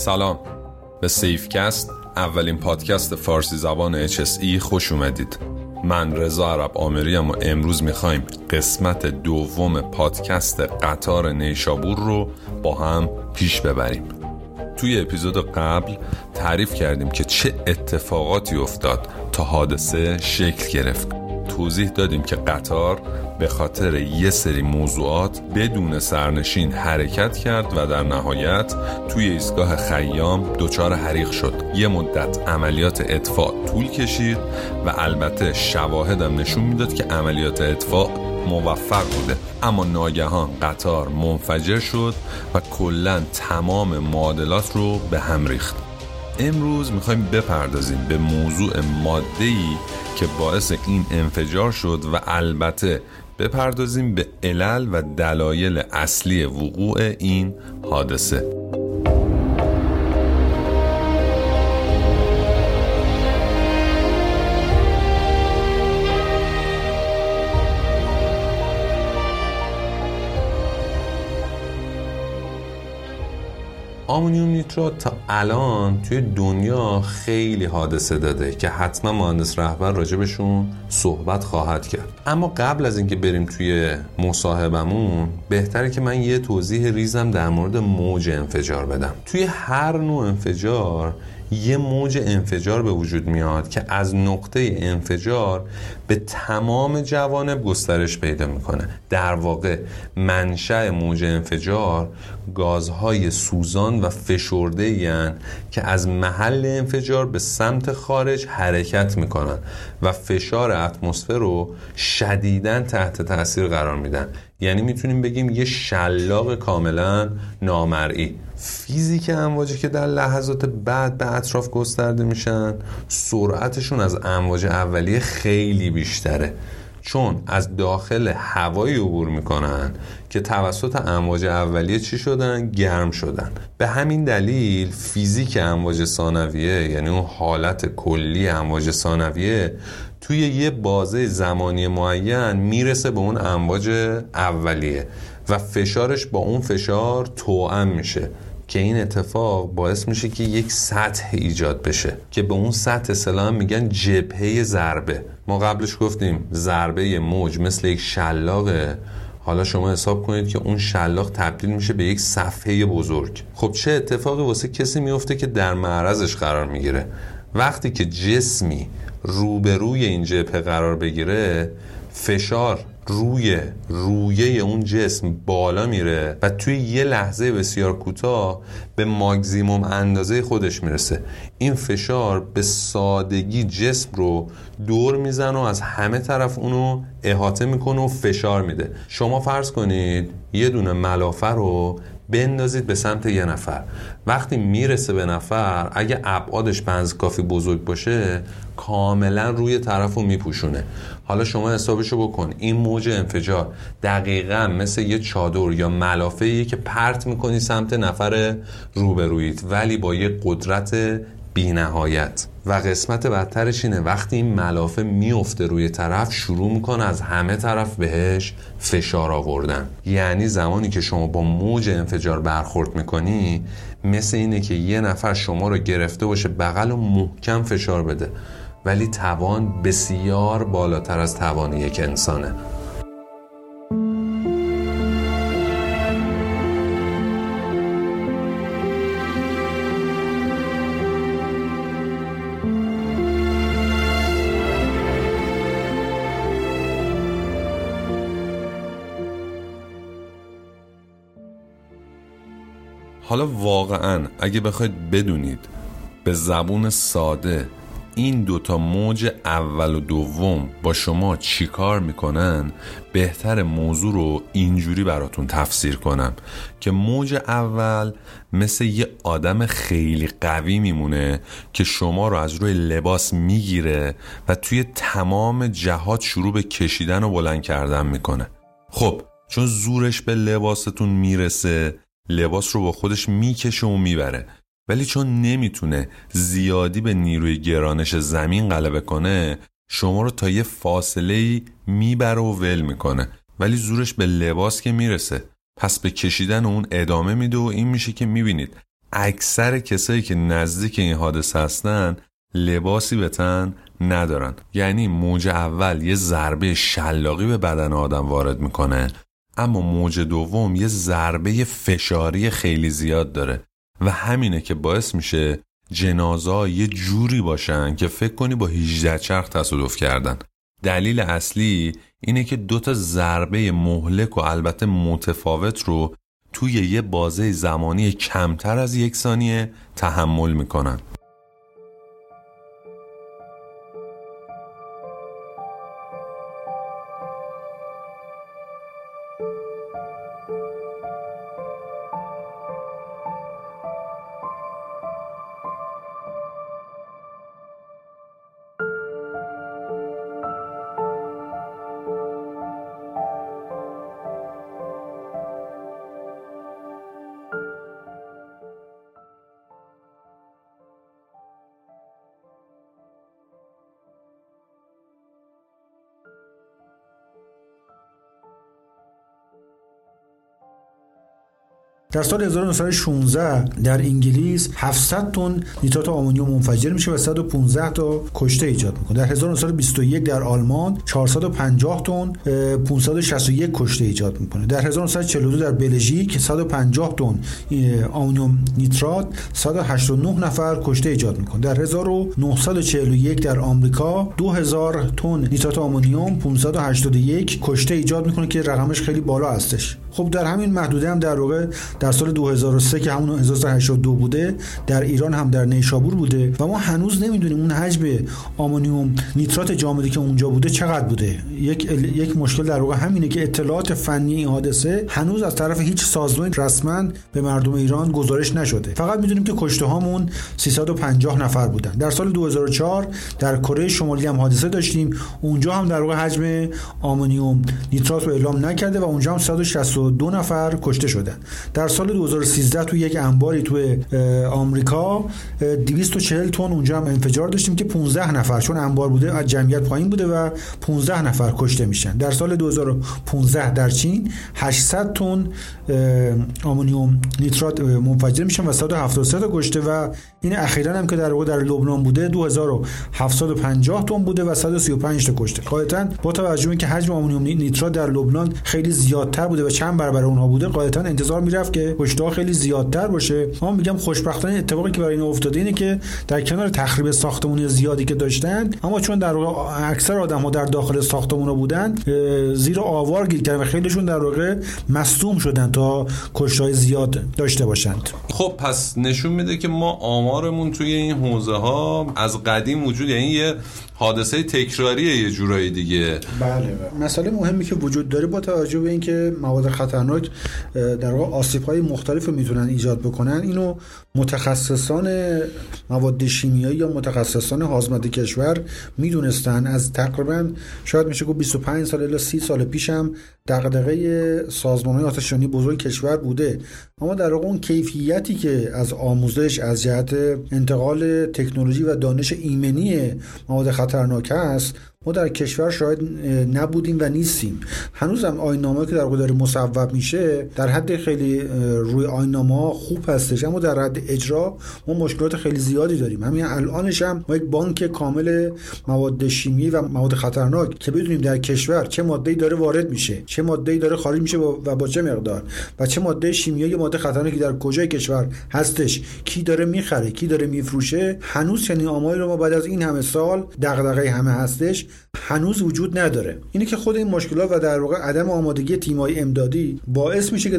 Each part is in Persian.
سلام. به سیفکست اولین پادکست فارسی زبان HSE خوش اومدید. من رضا عرب آمریم و امروز می‌خوایم قسمت دوم پادکست قطار نیشابور رو با هم پیش ببریم. توی اپیزود قبل تعریف کردیم که چه اتفاقاتی افتاد تا حادثه شکل گرفت. توضیح دادیم که قطار به خاطر یه سری موضوعات بدون سرنشین حرکت کرد و در نهایت توی ایستگاه خیام دچار حریق شد. یه مدت عملیات اطفاع طول کشید و البته شواهدم نشون می‌داد که عملیات اطفاع موفق بوده. اما ناگهان قطار منفجر شد و کلا تمام معادلات رو به هم ریخت. امروز می‌خوایم بپردازیم به موضوع ماده‌ای که باعث این انفجار شد و البته بپردازیم به علل و دلایل اصلی وقوع این حادثه. آمونیوم نیترات تا الان توی دنیا خیلی حادثه داده که حتما مهندس رهبر راجبشون صحبت خواهد کرد. اما قبل از اینکه بریم توی مصاحبمون بهتره که من یه توضیح ریزم در مورد موج انفجار بدم. توی هر نوع انفجار یه موج انفجار به وجود میاد که از نقطه انفجار به تمام جوانب گسترش پیدا می‌کنه. در واقع منشأ موج انفجار گازهای سوزان و فشرده که از محل انفجار به سمت خارج حرکت می‌کنن و فشار اتمسفر رو شدیدا تحت تاثیر قرار میدن. یعنی می‌تونیم بگیم یه شلاق کاملا نامرئی. فیزیک امواجی که در لحظات بعد به اطراف گسترده میشن سرعتشون از امواج اولیه خیلی بیشتره. چون از داخل هوایی عبور می‌کنن که توسط امواج اولیه چی شدن؟ گرم شدن. به همین دلیل فیزیک امواج ثانویه یعنی اون حالت کلی امواج ثانویه توی یه بازه زمانی معین می‌رسه به اون امواج اولیه و فشارش با اون فشار توأم میشه. که این اتفاق باعث میشه که یک سطح ایجاد بشه. که به اون سطح سلام میگن جبهه ضربه. ما قبلش گفتیم ضربه موج مثل یک شلاقه. حالا شما حساب کنید که اون شلاق تبدیل میشه به یک صفحه بزرگ. خب چه اتفاقی واسه کسی میفته که در معرضش قرار می‌گیره؟ وقتی که جسمی روبروی این جبهه قرار بگیره فشار روی رویه اون جسم بالا میره و توی یه لحظه بسیار کوتاه به ماکزیموم اندازه خودش می‌رسه. این فشار به سادگی جسم رو دور می‌زنه و از همه طرف اونو احاطه می‌کنه و فشار میده. شما فرض کنید یه دونه ملافه رو بندازید به سمت یه نفر. وقتی می‌رسه به نفر اگه ابعادش پنز کافی بزرگ باشه کاملا روی طرف رو میپوشونه. حالا شما حسابشو بکن. این موج انفجار دقیقا مثل یه چادر یا ملافه که پرت می‌کنی سمت نفر روبرویت ولی با یه قدرت بی نهایت و قسمت بدترش اینه. وقتی این ملافه میفته روی طرف شروع می‌کنه از همه طرف بهش فشار آوردن. یعنی زمانی که شما با موج انفجار برخورد می‌کنی مثل اینه که یه نفر شما رو گرفته باشه بغل و محکم فشار بده. ولی توان بسیار بالاتر از توان یک انسانه. حالا واقعا اگه بخواید بدونید به زبون ساده این دوتا موج اول و دوم با شما چیکار می‌کنن بهتر موضوع رو اینجوری براتون تفسیر کنم که موج اول مثل یه آدم خیلی قوی میمونه که شما رو از روی لباس می‌گیره و توی تمام جهات شروع به کشیدن و بلند کردن می‌کنه. خب چون زورش به لباستون می‌رسه لباس رو با خودش می‌کشه و می‌بره. ولی چون نمی‌تونه زیادی به نیروی گرانش زمین غلبه کنه شما رو تا یه فاصله می‌بره و ول می‌کنه. ولی زورش به لباس که می‌رسه. پس به کشیدن اون ادامه میده و این میشه که می‌بینید اکثر کسایی که نزدیک این حادثه هستن لباسی به تن ندارن. یعنی موج اول یه ضربه شلاقی به بدن آدم وارد می‌کنه اما موج دوم یه ضربه فشاری خیلی زیاد داره و همینه که باعث میشه جنازا یه جوری باشن که فکر کنی با 18 چرخ تصادف کردن. دلیل اصلی اینه که دوتا ضربه مهلک و البته متفاوت رو توی یه بازه زمانی کمتر از یک ثانیه تحمل می‌کنن. در سال 1916 در انگلیس 700 تن نیترات آمونیوم منفجر میشه و 115 تا کشته ایجاد می‌کنه. در 1921 در آلمان 450 تن 561 کشته ایجاد می‌کنه. در 1942 در بلژیک 150 تن آمونیوم نیترات 189 نفر کشته ایجاد می‌کنه. در 1941 در آمریکا 2000 تن نیترات آمونیوم 581 کشته ایجاد می‌کنه که رقمش خیلی بالا هستش. خب در همین محدوده هم در واقع در سال 2003 که همون 1382 بوده در ایران هم در نیشابور بوده و ما هنوز نمی‌دونیم اون حجم آمونیوم نیترات جامدی که اونجا بوده چقدر بوده. یک یک مشکل در واقع همینه که اطلاعات فنی این حادثه هنوز از طرف هیچ سازمان رسما به مردم ایران گزارش نشده. فقط می‌دونیم که کشته هامون 350 نفر بودن. در سال 2004 در کره شمالی هم حادثه داشتیم. اونجا هم در واقع حجم آمونیوم نیترات رو اعلام نکرده و اونجا هم 162 نفر کشته شدن. در سال 2013 تو یک انباری تو آمریکا 240 تن اونجا هم انفجار داشتیم که 15 نفر چون انبار بوده از جمعیت پایین بوده و 15 نفر کشته میشن. در سال 2015 در چین 800 تن آمونیوم نیترات منفجر میشن و 173 تا کشته و این اخیرا هم که در در لبنان بوده 2750 تن بوده و 135 تا کشته. قاعدتا با توجه به اینکه حجم آمونیوم نیترات در لبنان خیلی زیادتر بوده و چند برابر اونها بوده قاعدتا انتظار می‌رفت که کشته خیلی زیادتر باشه. اما میگم خوشبختانه اتفاقی که برای این افتاده اینه که در کنار تخریب ساختمون زیادی که داشتن اما چون در واقع اکثر آدم ها در داخل ساختمون بودن زیر آوار گیر کردن و خیلیشون در واقع مصدوم شدن تا کشته زیاد داشته باشند. خب پس نشون میده که ما آمارمون توی این حوزه ها از قدیم وجود یعنی یه حادثه تکراریه یه جورایی دیگه. بله, بله. مسئله مهمی که وجود داره با توجه به اینکه مواد خطرناک در واقع آسیب های مختلف می‌تونن ایجاد بکنن. اینو متخصصان مواد شیمیایی یا متخصصان حازمت کشور می‌دونستن. از تقریبا شاید میشه گفت 25 سال الی 30 سال پیشم دغدغه سازمان های آتشانی بزرگ کشور بوده. اما در واقع اون کیفیتی که از آموزش از جهت انتقال تکنولوژی و دانش ایمنی مواد خطرناک است ما در کشور شاید نبودیم و نیستیم. هنوز هم آینامه که در داره مصوب میشه در حد خیلی روی آینامه خوب هستش اما در حد اجرا ما مشکلات خیلی زیادی داریم. همین الانش هم ما یک بانک کامل مواد شیمی و مواد خطرناک که بدونیم در کشور چه ماده‌ای داره وارد میشه چه ماده‌ای داره خارج میشه و با چه مقدار و چه ماده شیمیایی ماده خطرناکی در کجای کشور هستش کی داره می‌خره کی داره میفروشه هنوز چنین آماری رو ما بعد از این همه سال دغدغه همه هستش. هنوز وجود نداره. اینه که خود این مشکلات و در واقع عدم آمادگی تیمای امدادی باعث میشه که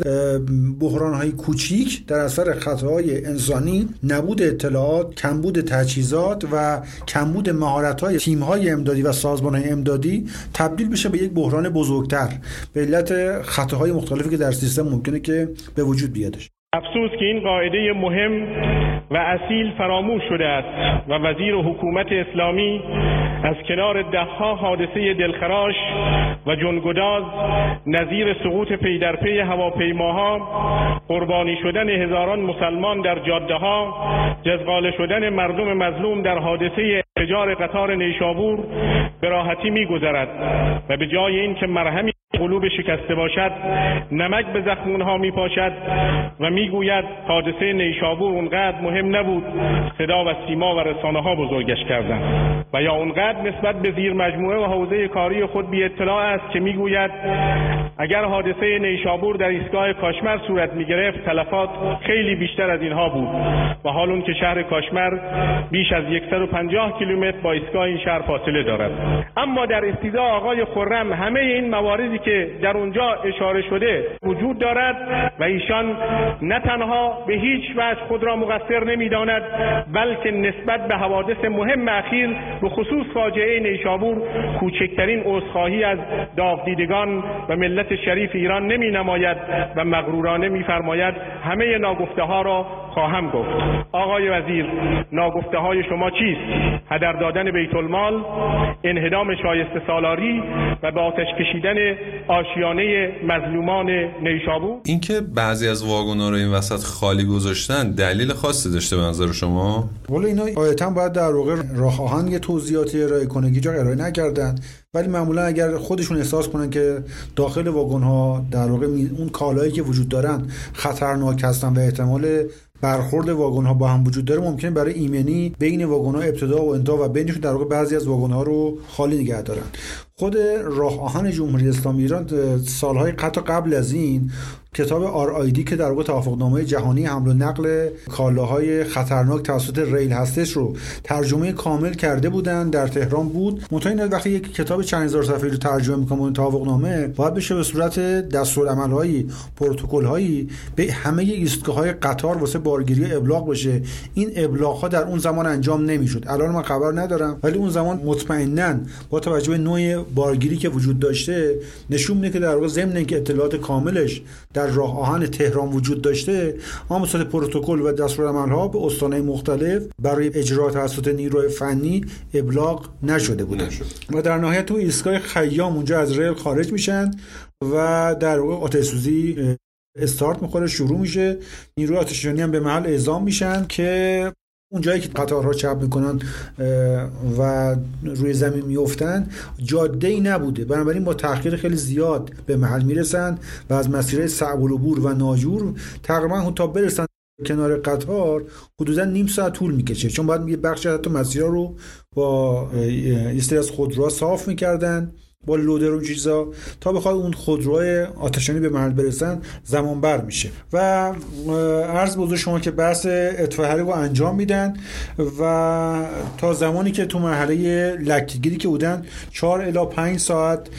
بحران های کوچیک در اثر خطاهای انسانی نبود اطلاعات کمبود تجهیزات و کمبود مهارت های تیم های امدادی و سازمان های امدادی تبدیل بشه به یک بحران بزرگتر. به علت خطاهای مختلفی که در سیستم ممکنه که به وجود بیادش. افسوس که این قاعده مهم و اصیل فراموش شده است و وزیر و حکومت اسلامی از کنار دهها حادثه دلخراش و جنگداز نظیر سقوط پی در پی هواپیماها قربانی شدن هزاران مسلمان در جاده ها جزغال شدن مردم مظلوم در حادثه انفجار قطار نیشابور به راحتی میگذرد و به جای اینکه مرهمی قلوب شکسته باشد نمک به زخمونها می پاشد و می‌گوید حادثه نیشابور اونقدر مهم نبود صدا و سیما و رسانه ها بزرگش کردند. و یا اونقدر نسبت به زیر مجموعه و حوزه کاری خود بی اطلاع است که می‌گوید اگر حادثه نیشابور در ایستگاه کاشمر صورت می گرفت تلفات خیلی بیشتر از اینها بود. و حال اون که شهر کاشمر بیش از 150 کیلومتر با ایستگاه این شهر فاصله دارد. اما در استیزا آقای خرم همه این مواردی که در اونجا اشاره شده وجود دارد و ایشان نه تنها به هیچ وجه خود را مقصر نمی‌داند بلکه نسبت به حوادث مهم اخیر به خصوص فاجعه نیشابور کوچکترین عذرخواهی از داغدیدگان و ملت شریف ایران نمی نماید و مغرورانه میفرماید همه ناگفته ها را خواهم گفت. آقای وزیر ناگفته های شما چیست؟ هدر دادن بیت المال انهدام شایسته سالاری و به آتش کشیدن آشیانه مظلومان نیشابور. اینکه بعضی از واگونا رو این وسط خالی گذاشتن دلیل خاصی داشته به نظر شما؟ ولی اینا آیتا باید در واقع راه آهن یه توضیحاتی ارائه کنه جا ارائه نکردن. ولی معمولا اگر خودشون احساس کنن که داخل واگن ها در واقع اون کالایی که وجود دارن خطرناک هستن و احتمال برخورد واگن ها با هم وجود داره ممکنه برای ایمنی بین واگن ها ابتدا و انتها و بینشون در واقع بعضی از واگن ها رو خالی نگه دارن. خود راه آهن جمهوری اسلامی ایران سالهای قطع قبل از این کتاب آیدی که در واقع توافقنامه جهانی حمل و نقل کالاهای خطرناک توسط ریل هستش رو ترجمه کامل کرده بودن در تهران بود. مطمئن وقتی یک کتاب چند هزار صفحه‌ای رو ترجمه می‌کنه توافقنامه باید بشه به صورت دستورالعمل‌هایی پروتکل‌هایی به همه ایستگاه‌های قطار واسه بارگیری ابلاغ بشه. این ابلاغ‌ها در اون زمان انجام نمی‌شد. الان من خبر ندارم ولی اون زمان مطمئنا با توجه به نوع بارگیری که وجود داشته نشون میده که در واقع ضمن اینکه اطلاعات کاملش راه آهن تهران وجود داشته اما مثل پروتکل و دستورالعمل‌ها به استانهای مختلف برای اجرا توسط نیروی فنی ابلاغ نشده بوده. و در نهایت تو ایستگاه خیام اونجا از ریل خارج میشن و در واقع آتش استارت می‌خوره شروع میشه. نیروی آتشنشانی هم به محل اعزام میشن که اون جایی که قطارها چپ می‌کنن و روی زمین میفتن جاده ای نبوده. بنابراین با تاخیر خیلی زیاد به محل می‌رسن و از مسیرهای صعب العبور و ناجور تقریبا تا برسن کنار قطار حدودا نیم ساعت طول می‌کشه. چون باید یه بخش حتی مسیرها رو با استری از خودروها صاف می‌کردن. با لودر و چیزا تا بخواد اون خودروهای آتشانی به محل برسن زمان بر میشه. و عرض بزرگ شما که بحث اطفاء رو انجام میدن و تا زمانی که تو مرحله لکگیری که بودن 4 الی 5 ساعت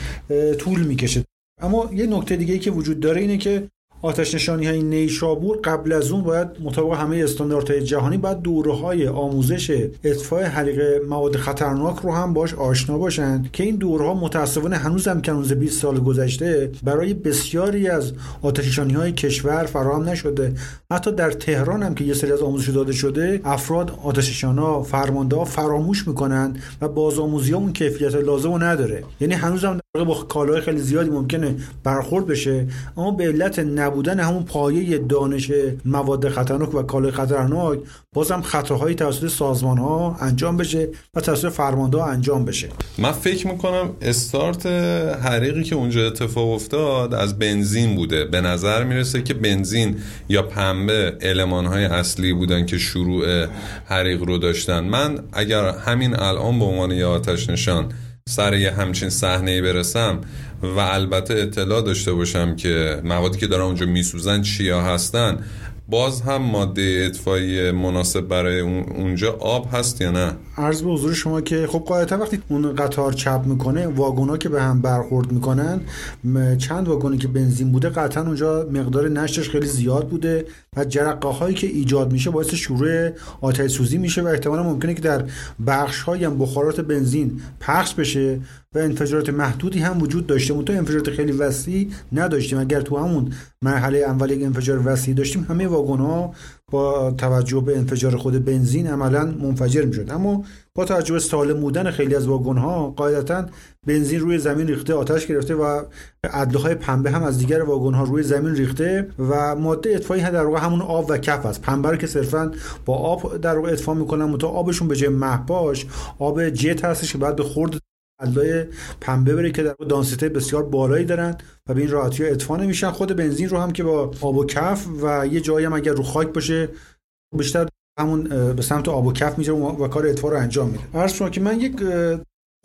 طول می‌کشه. اما یه نکته دیگه ای که وجود داره اینه که آتش نشانی های نیشابور قبل از اون باید مطابق همه استانداردهای جهانی باید دوره های آموزش اطفاء حریق مواد خطرناک رو هم باش آشنا باشند که این دوره ها متاسفانه هنوز هم که 20 سال گذشته برای بسیاری از آتش نشانی های کشور فراهم نشده. حتی در تهران هم که یه سری از آموزش داده شده افراد آتش نشانا فرمانده فراموش می‌کنن و بازآموزی ها اون کیفیت لازم نداره. یعنی هنوز هم با کالای خیلی زیادی ممکنه برخورد بشه اما به علت نبودن همون پایه دانش مواد خطرناک و کالای خطرناک بازم خطاهایی توسط سازمان ها انجام بشه و توسط فرمانده انجام بشه. من فکر می‌کنم استارت حریقی که اونجا اتفاق افتاد از بنزین بوده. به نظر می‌رسه که بنزین یا پنبه علمان های اصلی بودن که شروع حریق رو داشتن. من اگر همین الان به عنوان یه آتش نشان سر یه همچین صحنه برسم و البته اطلاع داشته باشم که موادی که دارن اونجا میسوزن چیا هستن. باز هم ماده اطفایی مناسب برای اونجا آب هست یا نه؟ عرض به حضور شما که خب قاعدتا وقتی اون قطار چپ می‌کنه واگونا که به هم برخورد می‌کنن چند واگونی که بنزین بوده قطعا اونجا مقدار نشتش خیلی زیاد بوده و جرقه هایی که ایجاد میشه باعث شروع آتش سوزی میشه و احتمالا ممکنه که در بخش هایی هم بخارات بنزین پخش بشه. و انفجارات محدودی هم وجود داشته. منتها انفجارات خیلی وسیع نداشتیم. اگر تو همون مرحله اول یک انفجار وسیع داشتیم همه واگن با توجه به انفجار خود بنزین عملا منفجر می‌شد. اما با توجه به سالم بودن خیلی از واگن ها قاعدتا بنزین روی زمین ریخته آتش گرفته و ادله های پنبه هم از دیگر واگن ها روی زمین ریخته و ماده اطفایی در واقع همون آب و کف است. پنبه رو که صرفا با آب در واقع اطفا می‌کنن متو آبشون به جای مهپاش آب جت هستش که بعد به خورد ادلای پنبه بره که در دانسیته بسیار بالایی دارن و به این راحتی ها اطفا نمیشن. خود بنزین رو هم که با آب و کف و یه جایی هم اگر رو خاک باشه بیشتر همون به سمت آب و کف میره و کار اطفا رو انجام میده. عرض شما که من یک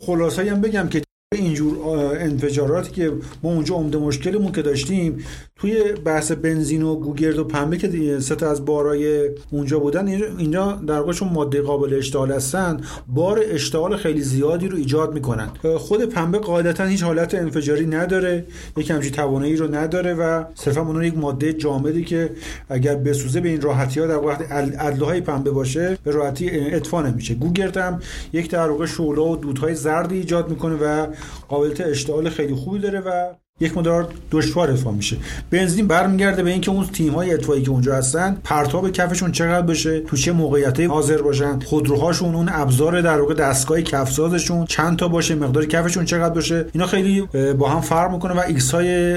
خلاصایی هم بگم که اینجور انفجاراتی که ما اونجا عمده مشکلمون که داشتیم توی بحث بنزین و گوگرد و پنبه که سه از بارای اونجا بودن اینجا در واقع ماده قابل اشتعال هستن بار اشتعال خیلی زیادی رو ایجاد می‌کنن. خود پنبه قاعدتا هیچ حالت انفجاری نداره یک همچین توانایی رو نداره و صرفا اون یک ماده جامدی که اگر بسوزه به این راحتی ها در وقت ادلهای پنبه باشه به راحتی اطفا نمیشه. گوگرد هم یک در واقع شعله و دودهای زردی ایجاد می‌کنه و قابلیت اشتعال خیلی خوبی داره و یک مقدار دشوار اطفا میشه. بنزین برمیگرده به اینکه اون تیم های اطفایی که اونجا هستن پرتاب کفشون چقدر بشه تو چه موقعیتی حاضر باشن خودروهاشون اون ابزار در واقع دستگاه کفسازشون چند تا باشه مقدار کفشون چقدر باشه اینا خیلی با هم فرق می‌کنه و X های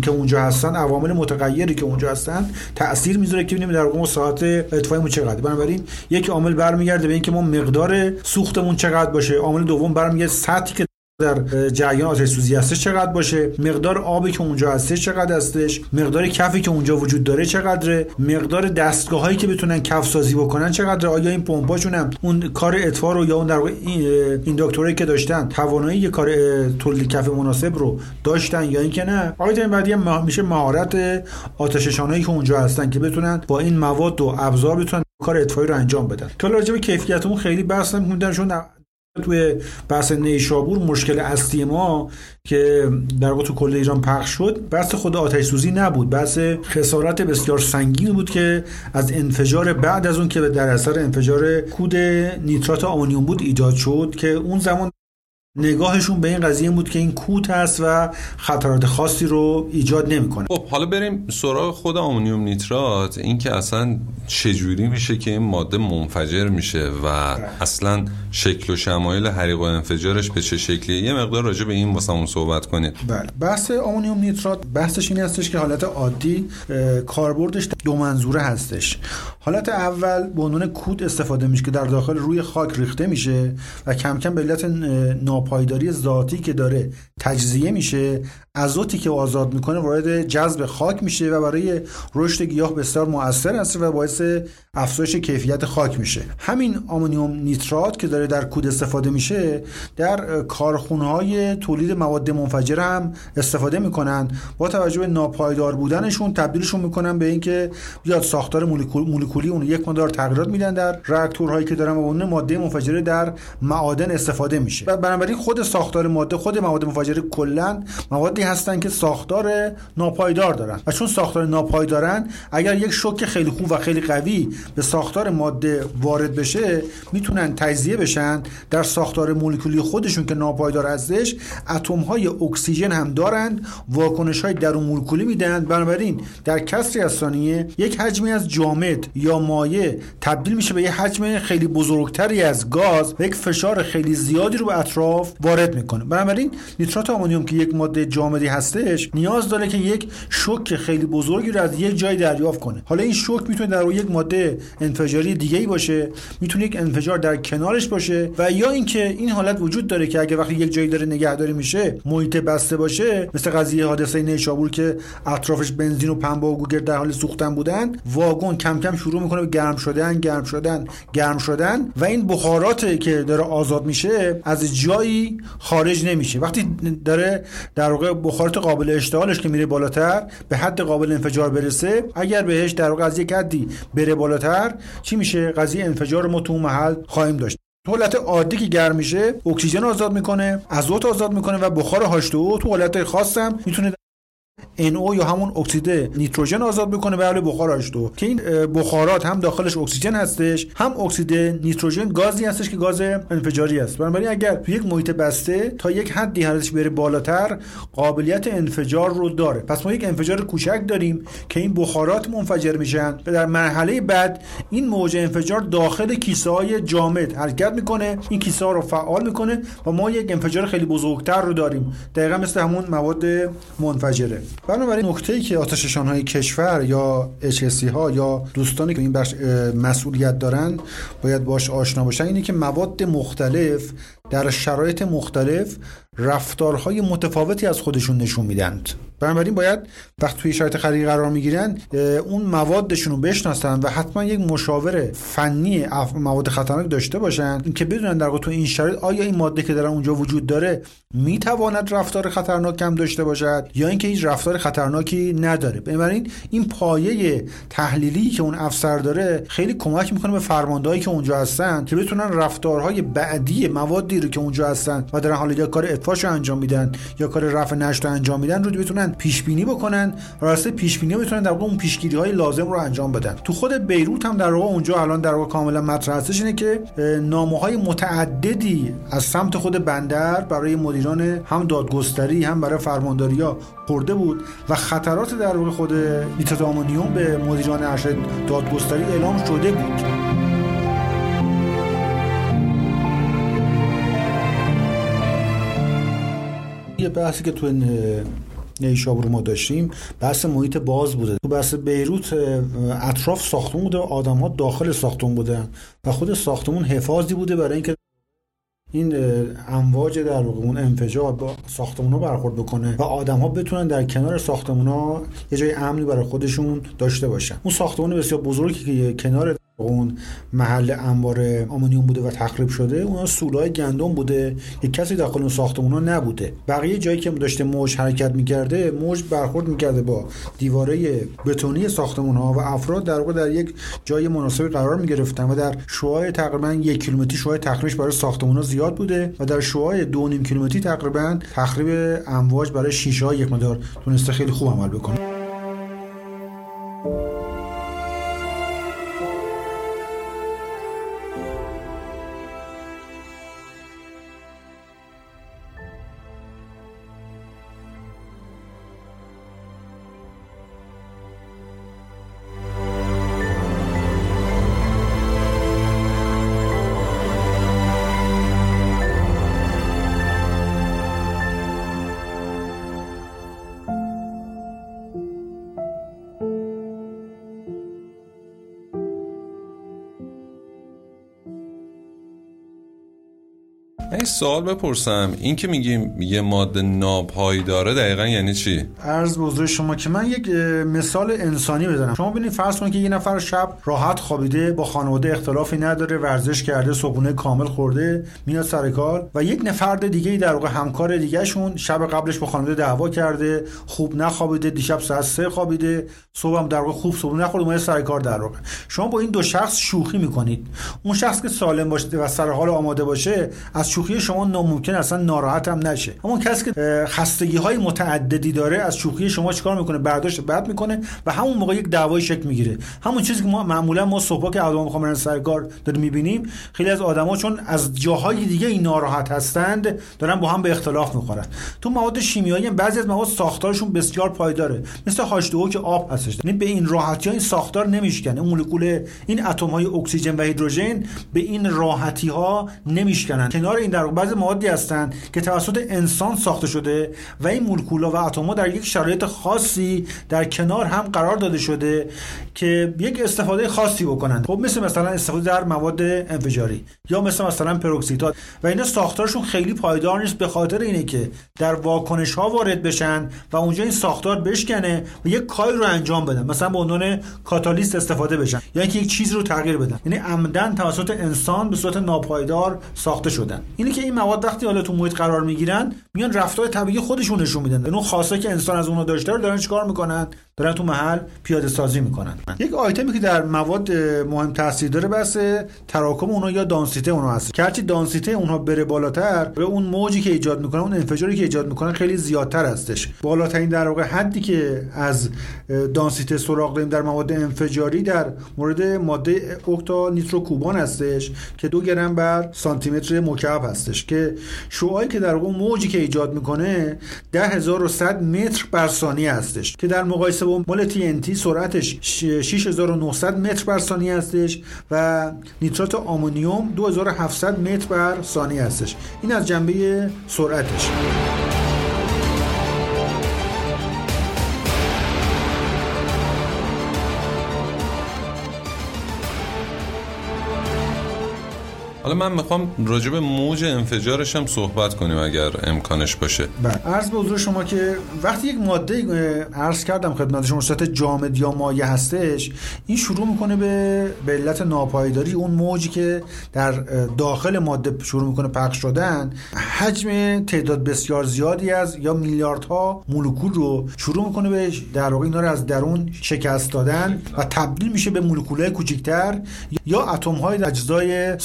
که اونجا هستن عوامل متغیری که اونجا هستن تاثیر می‌ذاره که ببینیم در واقع ساعت اطفایمون چقدر بنابراین یک عامل برمیگرده به اینکه ما مقدار سوختمون چقدر باشه. عامل دوم برمیگرده سطحی که در جریان آتش سوزی هستش چقدر باشه؟ مقدار آبی که اونجا هستش چقدر هستش؟ مقدار کفی که اونجا وجود داره چقدره؟ مقدار دستگاه هایی که بتونن کف سازی بکنن چقدر آیا این پمپاشون هم اون کار اطفاء رو یا اون در این دکترایی که داشتن توانایی کار تولید کف مناسب رو داشتن یا اینکه نه؟ آیا این بعدی میشه مهارت آتششانایی که اونجا هستن که بتونن با این مواد و ابزار بتونن کار اطفایی رو انجام بدن. که راجع به کیفیت خیلی بحث نمی‌کنم چون توی بحث نیشابور مشکل اصلی ما که در واقع تو کل ایران پخش شد بحث خود آتش سوزی نبود. بحث خسارت بسیار سنگین بود که از انفجار بعد از اون که در اثر انفجار کود نیترات آمونیوم بود ایجاد شد که اون زمان نگاهشون به این قضیه بود که این کوت هست و خطرات خاصی رو ایجاد نمی‌کنه. خب حالا بریم سراغ خود آمونیوم نیترات. این که اصلا چجوری میشه که این ماده منفجر میشه و اصلا شکل و شمایل حریق و انفجارش به چه شکلیه؟ یه مقدار راجع به این واسمون صحبت کنید. بله. بحث آمونیوم نیترات بحثش این هستش که حالت عادی کاربردش دو منظوره هستش. حالت اول به عنوان کود استفاده میشه که در داخل روی خاک ریخته میشه و کم کم به علت ناپایداری ذاتی که داره تجزیه میشه ازوتی که آزاد می‌کنه وارد جذب خاک میشه و برای رشد گیاه بسیار مؤثر است و باعث افزایش کیفیت خاک میشه. همین آمونیوم نیترات که داره در کود استفاده میشه در کارخونه های تولید مواد منفجره هم استفاده می‌کنن. با توجه به ناپایدار بودنشون تبدیلشون می‌کنن به اینکه بیاد ساختار مولکولی اون یک مقدار تغییرات میدن در راکتورهایی که دارن و اون ماده منفجره در معادن استفاده میشه. و بنابراین خود ساختار ماده خود مواد منفجره کلا موادی هستن که ساختار ناپایدار دارن. و چون ساختار ناپایدارن اگر یک شوک خیلی خوب و خیلی قوی به ساختار ماده وارد بشه می‌تونن تجزیه بشن در ساختار مولکولی خودشون که ناپایدار هستش. اتم های اکسیژن هم دارند واکنش های درون مولکولی میدن. بنابراین در کسری از ثانیه یک حجمی از جامد یا مایع تبدیل میشه به یک حجم خیلی بزرگتری از گاز و یک فشار خیلی زیادی رو به اطراف وارد می‌کنه. بنابراین نیترات آمونیوم که یک ماده جامدی هستش نیاز داره که یک شوک خیلی بزرگی رو از یک جای دریافت کنه. حالا این شوک می‌تونه در یک ماده انفجاری دیگه ای باشه می‌تونه یک انفجار در کنارش باشه و یا اینکه این حالت وجود داره که اگه وقتی یک جایی داره نگهداری میشه محیط بسته باشه مثل قضیه حادثه نیشابور که اطرافش بنزین و پنبه و گوگرد در حال سوختن بودن واگن کم کم شروع می‌کنه به گرم شدن گرم شدن گرم شدن و این بخارات که داره آزاد میشه از جایی خارج نمیشه. وقتی داره در واقع بخارات قابل اشتعالش که میره بالاتر به حد قابل انفجار برسه اگر بهش در واقع از یک حدی بره بالاتر چی میشه؟ قضیه انفجار ما تو محل خواهیم داشت. حالت عادی که گرم میشه اکسیژن آزاد می‌کنه ازوت آزاد می‌کنه و بخار H2O تو حالت خاصم می‌تونه NO یا همون اکسید نیتروژن آزاد می‌کنه. به حال بخار H2 که این بخارات هم داخلش اکسیژن هستش هم اکسید نیتروژن گازی هستش که گاز انفجاری است. بنابراین اگر تو یک محیط بسته تا یک حدی حرارتش بره بالاتر قابلیت انفجار رو داره. پس ما یک انفجار کوچک داریم که این بخارات منفجر میشن. و در مرحله بعد این موج انفجار داخل کیسه های جامد حرکت می‌کنه. این کیسه ها رو فعال می‌کنه و ما یک انفجار خیلی بزرگتر رو داریم. دقیقا مثل همون مواد منفجره. بنابراین نکته ای که آتششان های کشور یا HSC ها یا دوستانی که این بخش مسئولیت دارن باید باش آشنا باشن اینه که مواد مختلف در شرایط مختلف رفتارهای متفاوتی از خودشون نشون میدند. بنابراین باید وقت توی شرایط خریدی قرار می‌گیرن اون موادشون رو بشناسن و حتما یک مشاور فنی مواد خطرناک داشته باشن که بدونن در تو این شرایط آیا این ماده که در اونجا وجود داره می‌تواند رفتار خطرناک هم داشته باشد یا اینکه هیچ رفتار خطرناکی نداره. بنابراین این پایه تحلیلی که اون افسر داره خیلی کمک می‌کنه به فرماندهایی که اونجا هستن که بتونن رفتارهای بعدی موادی رو که اونجا هستن و در حال کار افاش انجام میدن یا کار رفع نشت انجام میدن رو بتونن پیش بینی بکنن راسته پیش بینی بتونن در واقع اون پیشگیری های لازم رو انجام بدن. تو خود بیروت هم در واقع اونجا الان در واقع کاملا مطرح هستش اینه که نامه های متعددی از سمت خود بندر برای مدیران هم دادگستری هم برای فرمانداری ها خورده بود و خطرات در واقع خود نیترات آمونیوم به مدیران ارشد دادگستری اعلام شده بود. یه بحثی که تو نیشابور ما داشتیم بحث محیط باز بوده. تو بحث بیروت اطراف ساختمون بوده آدم ها داخل ساختمون بودن و خود ساختمون حفاظی بوده برای اینکه این امواج در واقع اون انفجار با ساختمون ها برخورد بکنه و آدم ها بتونن در کنار ساختمون ها یه جای امنی برای خودشون داشته باشن. اون ساختمون بسیار بزرگی که کنار اون محل انبار آمونیوم بوده و تخریب شده اون سولای گندم بوده. یک کسی داخل اون ساختمون ها نبوده. بقیه جایی که داشته موج حرکت می‌کرده موج برخورد می‌کرده با دیواره بتونی ساختمون ها و افراد در واقع در یک جای مناسبی قرار می‌گرفتن و در شعاع تقریبا یک کیلومتری شعاع تخریبش برای ساختمون ها زیاد بوده و در شعاع دو نیم کیلومتری تقریبا تخریب امواج برای شیشه ها یک مدار تونسته خیلی خوب عمل بکنه. سوال بپرسم. این که میگیم یه ماده ناپایداره دقیقا یعنی چی؟ عرض بزرگ شما که من یک مثال انسانی بزنم شما ببینید فرض کنید که یه نفر شب راحت خوابیده با خانواده اختلافی نداره ورزش کرده صبحونه کامل خورده میاد سر کار و یک نفر دیگه در واقع همکار دیگهشون شب قبلش با خانواده دعوا کرده خوب نخوابیده دیشب ساعت 3 خوابیده صبح هم در واقع خوب صبحونه نخورده اومده سر کار در واقع. شما با این دو شخص شوخی می‌کنید. اون شخص که سالم باشه و سر حال آماده باشه از شوخی شما ناممکن اصلا ناراحت هم نشه. اما کسی که خستگی های متعددی داره از شوخی شما چیکار می‌کنه؟ برداشت بد می‌کنه و همون موقع یک دعوای شکل می‌گیره. همون چیزی که ما معمولا ما صبح که آدم می‌خوام برن سرکار داریم می‌بینیم خیلی از آدما چون از جاهای دیگه این ناراحت هستند دارن با هم به اختلاف می‌خورن. تو مواد شیمیایی بعضی از مواد ساختارشون بسیار پایداره. مثل h که آب هستش. یعنی به این راحتی ها این ساختار نمیشکنه. مولکول این اتم های اکسیژن و هیدروژن به این راحتی ها نمیشکنن. کنار این در بعضی موادی هستند که توسط انسان ساخته شده و این مولکولا و اتم‌ها در یک شرایط خاصی در کنار هم قرار داده شده که یک استفاده خاصی بکنند. خب مثل مثلا استفاده در مواد انفجاری یا مثل مثلا پراکسیدها. و اینا ساختارشون خیلی پایدار نیست به خاطر اینه که در واکنش ها وارد بشن و اونجا این ساختار بشکنه و یک کاری رو انجام بدن. مثلا به عنوان کاتالیست استفاده بشن. یا اینکه یک چیز رو تغییر بدن. یعنی عمداً توسط انسان به صورت ناپایدار ساخته شدن. اینی که این مواد وقتی حالا تو محیط قرار می‌گیرن میان رفتار طبیعی خودشون نشون میدن. اون خاصه که انسان از اونها داشته رو دارن چیکار می‌کنن؟ دارن تو محل پیاده سازی می‌کنن. یک آیتمی که در مواد مهم تاثیر داره بس تراکم اونها یا دانسیته اونها هست. که هرچی دانسیته اونها بره بالاتر به اون موجی که ایجاد می‌کنن اون انفجاری که ایجاد می‌کنن خیلی زیادتر هستش. بالاترین در واقع حدی که از دانسیته سراغ داریم در مواد انفجاری در مورد ماده اوکتا نیتروکوبان هستش که دو گرم بر سانتی متر مکعب هستش. که شعاعی که در واقع موجی که ایجاد می‌کنه 10100 متر بر ثانیه هستش. که در مقایسه با مال TNT سرعتش 6900 متر بر ثانیه هستش و نیترات آمونیوم 2700 متر بر ثانیه هستش. این از جنبه سرعتش. حالا من می‌خوام راجع به موج انفجارش هم صحبت کنیم اگر امکانش باشه. بله. عرض به حضور شما که وقتی یک ماده عرض کردم خدمت شما صورت جامد یا مایع هستش این شروع می‌کنه به به علت ناپایداری اون موجی که در داخل ماده شروع می‌کنه پخش شدن حجم تعداد بسیار زیادی از یا میلیاردها مولکول رو شروع می‌کنه به در واقع اینا رو از درون شکست دادن و تبدیل میشه به مولکولهای کوچکتر یا اتم های اجزای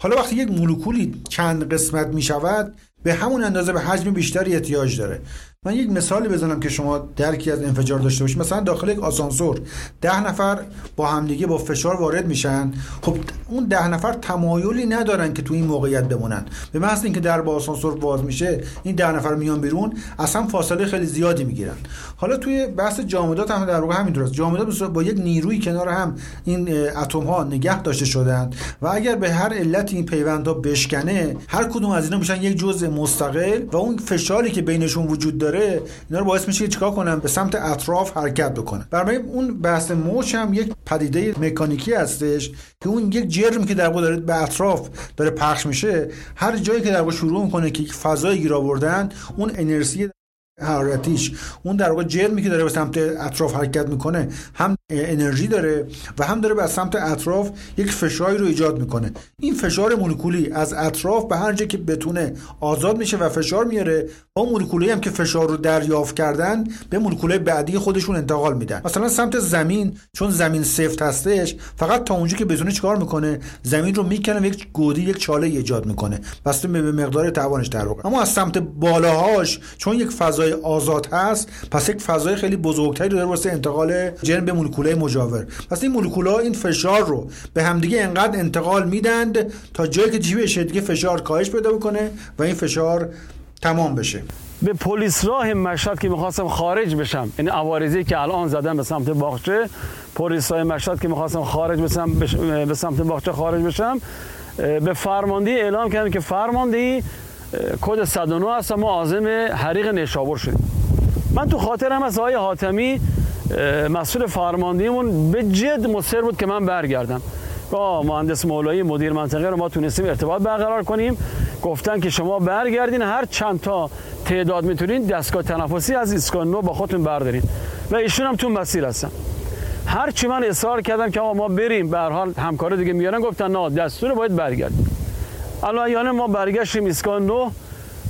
حالا وقتی یک مولکولی چند قسمت می‌شود به همون اندازه به حجم بیشتری احتیاج داره. من یک مثالی بزنم که شما درکی از انفجار داشته باشید. مثلا داخل یک آسانسور ده نفر با همدیگه با فشار وارد میشن. خب اون ده نفر تمایلی ندارن که تو این موقعیت بمونن. به محض اینکه در با آسانسور باز میشه این ده نفر میان بیرون اصلا فاصله خیلی زیادی می‌گیرن. حالا توی بحث جامدات هم در واقع همینطور است. جامدات با یک نیروی کنار هم این اتم ها نگه داشته شدن و اگر به هر علت این پیوندها بشکنه هر کدوم از اینا میشن یک جزء مستقل و اون فشاری که بینشون وجود داره داره اینا رو باعث میشه که چیکار کنن به سمت اطراف حرکت بکنن برای اون بحث موج هم یک پدیده مکانیکی هستش که اون یک جرم که در داره به اطراف داره پخش میشه هر جایی که در شروع می‌کنه که یک فضای گیر آوردن اون انرژی حرارتیش. اون در واقع جرمی که داره به سمت اطراف حرکت می‌کنه هم انرژی داره و هم داره به سمت اطراف یک فشاری رو ایجاد می‌کنه. این فشار مولکولی از اطراف به هر جا که بتونه آزاد میشه و فشار میاره با مولکولی هم که فشار رو دریافت کردن به مولکولای بعدی خودشون انتقال میدن. مثلا سمت زمین چون زمین سفت هستش فقط تا اونجا که بتونه چیکار می‌کنه زمین رو می‌کنه و یک گودی یک چاله ایجاد می‌کنه. بسته به مقدار توانش در واقع. اما از سمت بالاهاش چون یک فضای آزاد هست پس یک فضای خیلی بزرگتری داره واسه انتقال جرم به مولکولای مجاور. پس این مولکول‌ها این فشار رو به همدیگه انقدر انتقال میدند تا جایی که جیبش دیگه فشار کاهش پیدا بکنه و این فشار تمام بشه. به پلیس راه مشهد که می‌خواستم خارج بشم این یعنی عوارضی که الان زدم به سمت باغچه پلیس راه مشهد که می‌خواستم خارج بشم به سمت باغچه خارج بشم به فرماندهی اعلام کردم که فرماندهی کد 109 هست ما عازم حریق نیشابور شدیم. من تو خاطرم از آقای حاتمی مسئول فرماندهیمون به جد مصر بود که من برگردم. با مهندس مولایی مدیر منطقه رو ما تونستیم ارتباط برقرار کنیم. گفتن که شما برگردین هر چند تا تعداد می‌تونین دستگاه تنفسی از ایسکان نو با خودتون بردارین. و ایشون هم تو مسیر هستن. هر چی من اصرار کردم که آقا ما بریم به هر حال همکار دیگه میارن گفتن نه دستور باید برگردیم. الان یعنی ما برگشتیم ایسکان نو.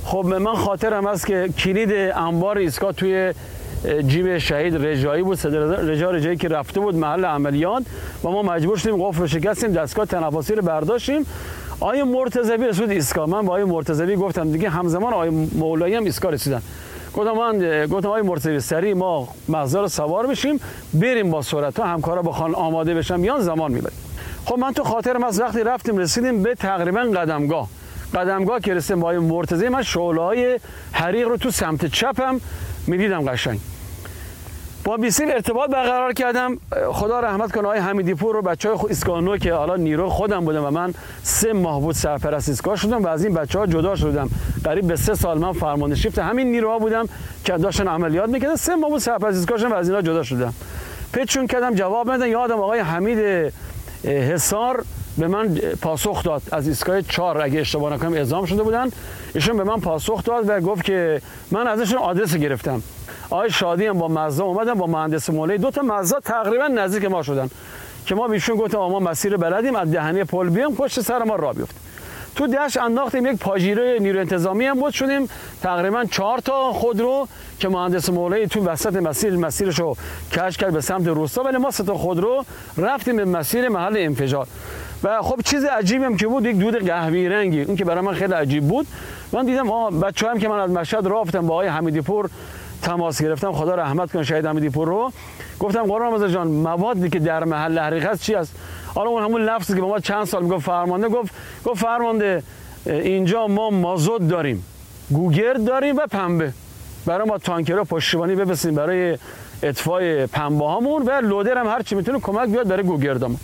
خب من خاطرم هست که کلید انبار ایسکا توی جیب شهید رجایی بود رجا رجایی که رفته بود محل عملیات. و ما مجبور شدیم قفل رو شکستیم دستگاه تنفسی رو برداشتیم. آیه مرتضوی رسید ایسکا من با آیه مرتضوی گفتم دیگه همزمان آیه مولایی هم ایسکا رسیدن. گفتم من گفتم آیه مرتضوی سری ما مغزا رو سوار بشیم بریم با سرعت همکارا بخوان آماده بشن. میان زمان می‌بریم. خب من تو خاطرم از وقتی رفتیم رسیدیم به تقریبا قدمگاه. قدمگاه که رسیدیم با مرتضی من شعله های حریق رو تو سمت چپم می‌دیدم قشنگ. با بیسیم ارتباط برقرار کردم. خدا رحمت کنه آقای حمیدی پور رو بچه های اسکانو که حالا نیرو خودم بودم و من سه ماه بود سرپرست ایستگاه شدم و از این بچه ها جدا شدم. قریب به سه سال من فرمانده شیفت همین نیروها بودم که داشتن عملیات می‌کردن. سه ماه بود سرپرست ایستگاه شدم و از اینا جدا شدم. پیچون کردم جواب ندادن. یادم آقای حمید حصار به من پاسخ داد. از ایستگاه چهار اگه اشتباه نکنم اعزام شده بودن. ایشون به من پاسخ داد و گفت که من ازشون آدرس گرفتم. آقای شادی هم با مزدا اومدن با مهندس مولی دو تا مزدا تقریبا نزدیک ما شدن. که ما بیشون گفتم ما مسیر بلدیم از دهنه پل بیام پشت سر ما را بیفت تو دهش انداختیم یک پاژیره نیرو انتظامی هم بود. شدیم تقریبا چهار تا خودرو که مهندس مولی تو وسط مسیر مسیرش رو کش کرد به سمت روستا ولی ما تا خودرو رفتیم به مسیر محل انفجار. و خب چیز عجیبی هم که بود یک دود قهوه‌ای رنگی. اون که برای من خیلی عجیب بود. من دیدم آ بچه‌ها هم که من از مشهد رفتم با آقای حمیدی پور تماس گرفتم خدا رحمت کنه شهید حمیدی پور رو. گفتم رمضان جان موادی که در محل حقیقت چی است حالا اون همون لفظی که ما چند سال می‌گفت فرمانده گفت گفت فرمانده اینجا ما مازود داریم. گوگرد داریم و پنبه. برای ما تانکر پشتیبانی ببسیم برای اطفای پنبه هامون و لودر هم هر چی می‌تونه کمک بیاد برای گوگردمون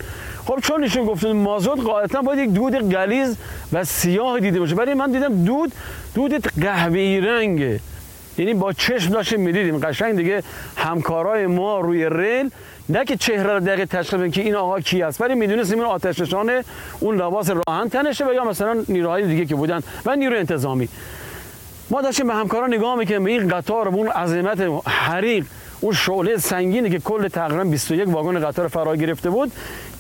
خب چون ایشون گفتن مازوت قاعدتا باید یک دود غلیظ و سیاه دیده باشه. برای من دیدم دود دود قهوه‌ای رنگه. یعنی با چشم داشتیم می‌دیدیم. قشنگ دیگه همکارای ما روی ریل نه که چهره رو دقیق تشخیص که این آقا کی است. ولی می‌دونستیم این آتش نشانه اون لباس راهن تنشه و یا مثلا نیروهای دیگه که بودن و نیروی انتظامی. ما داشتیم به همکاران نگاه می‌کنیم به این قطار اون عظمت حریق اون شعله سنگینی که کل تقریبا 21 واگن قطار فرا گرفته بود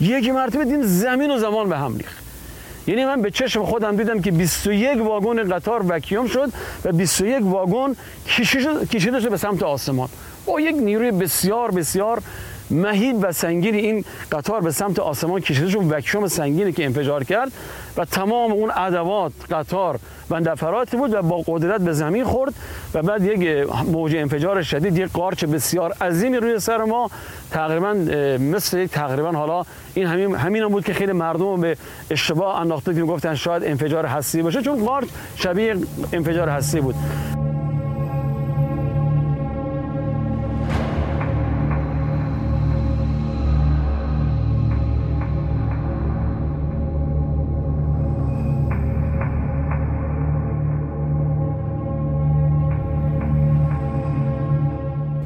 یک مرتبه دین زمین و زمان به هم ریخت. یعنی من به چشم خودم دیدم که 21 واگن قطار وکیوم شد و 21 واگن کشیده شد به سمت آسمان. با یک نیروی بسیار بسیار مهید و سنگین این قطار به سمت آسمان کشیده شد وکیوم سنگینی که انفجار کرد و تمام اون ادوات قطار و نفراتی بود و با قدرت به زمین خورد و بعد یک موج انفجار شدید یک قارچ بسیار عظیمی روی سر ما. تقریبا مثل یک تقریبا حالا این همین همین هم بود که خیلی مردم به اشتباه انداخته که گفتن شاید انفجار هستی باشه چون قارچ شبیه انفجار هستی بود.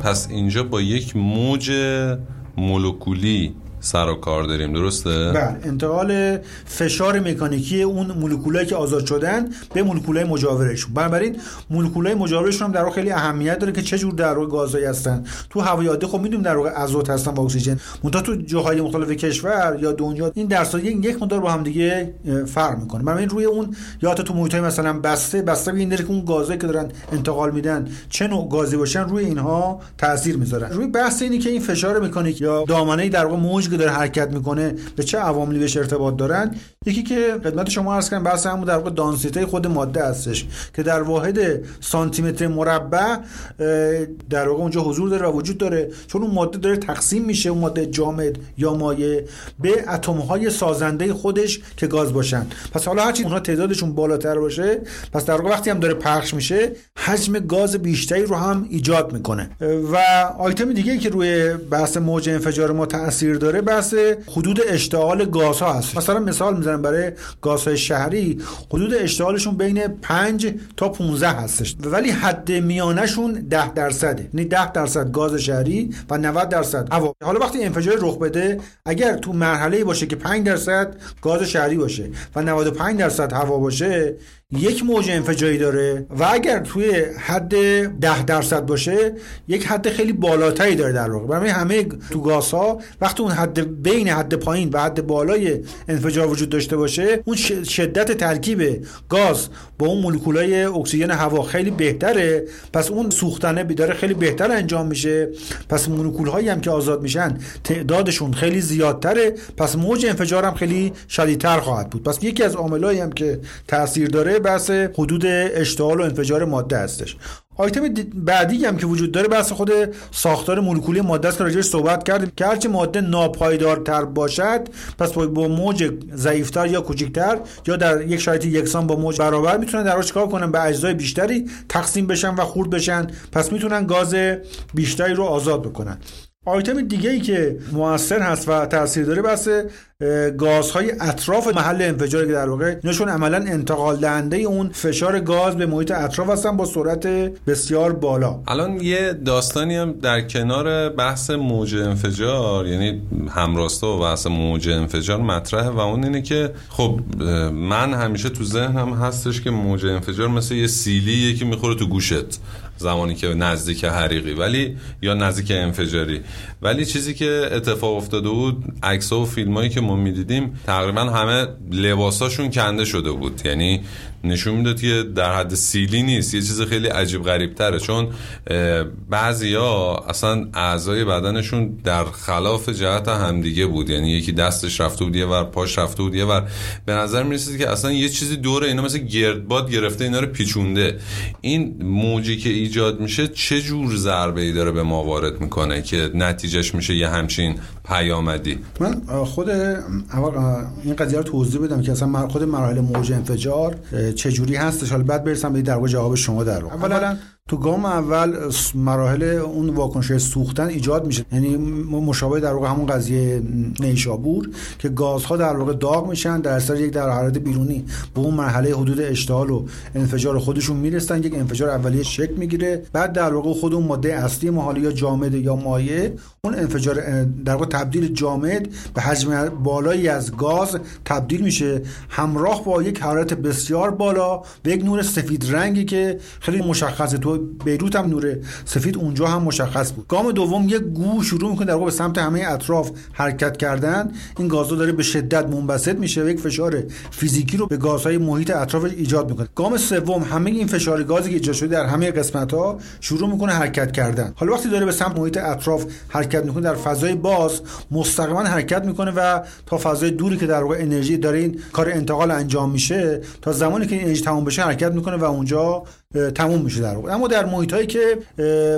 پس اینجا با یک موج مولکولی سر و کار داریم درسته؟ بله انتقال فشار مکانیکی اون مولکولایی که آزاد شدن به مولکولای مجاورشون. بنابراین مولکولای مجاورشون هم در واقع خیلی اهمیت داره که چه جور در واقع گازایی هستن. تو هوای عادی خب می‌دونیم در واقع ازوت هستن با اکسیژن. منتها تو جاهای مختلف کشور یا دنیا این درصدی یک مقدار با هم دیگه فرق می‌کنه. بنابراین روی اون یا تو محیطای مثلا بسته بسته این که اون گازایی که دارن انتقال میدن چه نوع گازی باشن روی اینها تاثیر می‌ذارن. روی بحث اینی که این فشار مکانیک یا دامنه در واقع موج که داره حرکت می‌کنه به چه عواملی بهش ارتباط دارن؟ یکی که خدمت شما عرض کردم بحث همون در واقع دانسیته خود ماده هستش که در واحد سانتی متر مربع در واقع اونجا حضور داره و وجود داره. چون اون ماده داره تقسیم میشه اون ماده جامد یا مایع به اتم های سازنده خودش که گاز باشن. پس حالا هرچی اونها تعدادشون بالاتر باشه پس در واقع وقتی هم داره پخش میشه حجم گاز بیشتری رو هم ایجاد می‌کنه. و آیتم دیگه که روی بحث موج انفجار ما تاثیر داره بحث حدود اشتعال گازها هست. مثلا مثال می‌زنم برای گازهای شهری حدود اشتعالشون بین 5 تا 15 هستش. ولی حد میانشون 10 درصده. یعنی 10 درصد گاز شهری و 90 درصد هوا. حالا وقتی انفجار رخ بده اگر تو مرحله باشه که 5 درصد گاز شهری باشه و 95 درصد هوا باشه یک موج انفجاری داره و اگر توی حد ده درصد باشه یک حد خیلی بالاتری داره در واقع. برای همه تو گازها وقتی اون حد بین حد پایین و حد بالای انفجار وجود داشته باشه اون شدت ترکیب گاز با اون مولکولای اکسیژن هوا خیلی بهتره. پس اون سوختنه داره خیلی بهتر انجام میشه. پس مولکول هایی هم که آزاد میشن تعدادشون خیلی زیادتره. پس موج انفجار هم خیلی شدیدتر خواهد بود. پس یکی از عاملایی هم که تاثیر داره بحث حدود اشتعال و انفجار ماده هستش. آیتم بعدی هم که وجود داره بحث خود ساختار مولکولی ماده است که راجعش صحبت کردیم که هرچی ماده ناپایدارتر باشد پس با موج ضعیفتر یا کوچکتر یا در یک شرایط یکسان با موج برابر می‌تونن در چیکار کنن؟ به اجزای بیشتری تقسیم بشن و خورد بشن. پس می‌تونن گاز بیشتری رو آزاد بکنن. آیتم دیگه ای که موثر هست و تاثیر داره بحث گازهای اطراف محل انفجار که در واقع اینشون عملا انتقال دهنده اون فشار گاز به محیط اطراف هستن با سرعت بسیار بالا. الان یه داستانی هم در کنار بحث موج انفجار یعنی همراستا و بحث موج انفجار مطرحه و اون اینه که خب من همیشه تو ذهنم هستش که موج انفجار مثل یه سیلی که می‌خوره تو گوشت. زمانی که نزدیک حریقی ولی یا نزدیک انفجاری. ولی چیزی که اتفاق افتاده بود عکس و فیلمایی که ما می‌دیدیم تقریبا همه لباساشون کنده شده بود. یعنی نشون می‌داد که در حد سیلی نیست. یه چیز خیلی عجیب غریب تره چون بعضیا اصلا اعضای بدنشون در خلاف جهت همدیگه بود. یعنی یکی دستش رفته بود یه ور پاش رفته بود یه ور. به نظر می‌رسید که اصلا یه چیزی دور اینا مثل گردباد گرفته اینا رو پیچونده. این موجی که ایجاد میشه چه جور ضربه ای داره به ما وارد می‌کنه که نتیجهش میشه یه همچین پیامدی. من خود این قضیه رو توضیح بدم که اصلا خود مراحل موج انفجار چه جوری هستش؟ حالا بعد برسم به در جواب شما در واقع اولا تو گام اول مراحل اون واکنش سوختن ایجاد میشه. یعنی مشابه در واقع همون قضیه نیشابور که گازها در واقع داغ میشن در اثر یک در حرارت بیرونی. به اون مرحله حدود اشتعال و انفجار خودشون می‌رسن یک انفجار اولیه شکل می‌گیره. بعد در واقع خود اون ماده اصلی ما یا جامد یا مایع اون انفجار در واقع تبدیل جامد به حجم بالایی از گاز تبدیل میشه. همراه با یک حرارت بسیار بالا به یک نور سفید رنگی که خیلی مشخصه. تو بیروت هم نور سفید اونجا هم مشخص بود. گام دوم یک گو شروع می‌کنه در به سمت همه اطراف حرکت کردن. این گازها داره به شدت منبسط میشه و یک فشار فیزیکی رو به گازهای محیط اطراف ایجاد می‌کنه. گام سوم همه این فشار گازی که ایجاد شده در همه قسمت ها شروع می‌کنه حرکت کردن. حالا وقتی داره به سمت محیط اطراف حرکت می‌کنه در فضای باز مستقیما حرکت می‌کنه و تا فضای دوری که در واقع انرژی داره این کار انتقال انجام میشه تا زمانی که این انرژی تموم بشه حرکت می‌کنه و اونجا تموم میشه در اما در محیط هایی که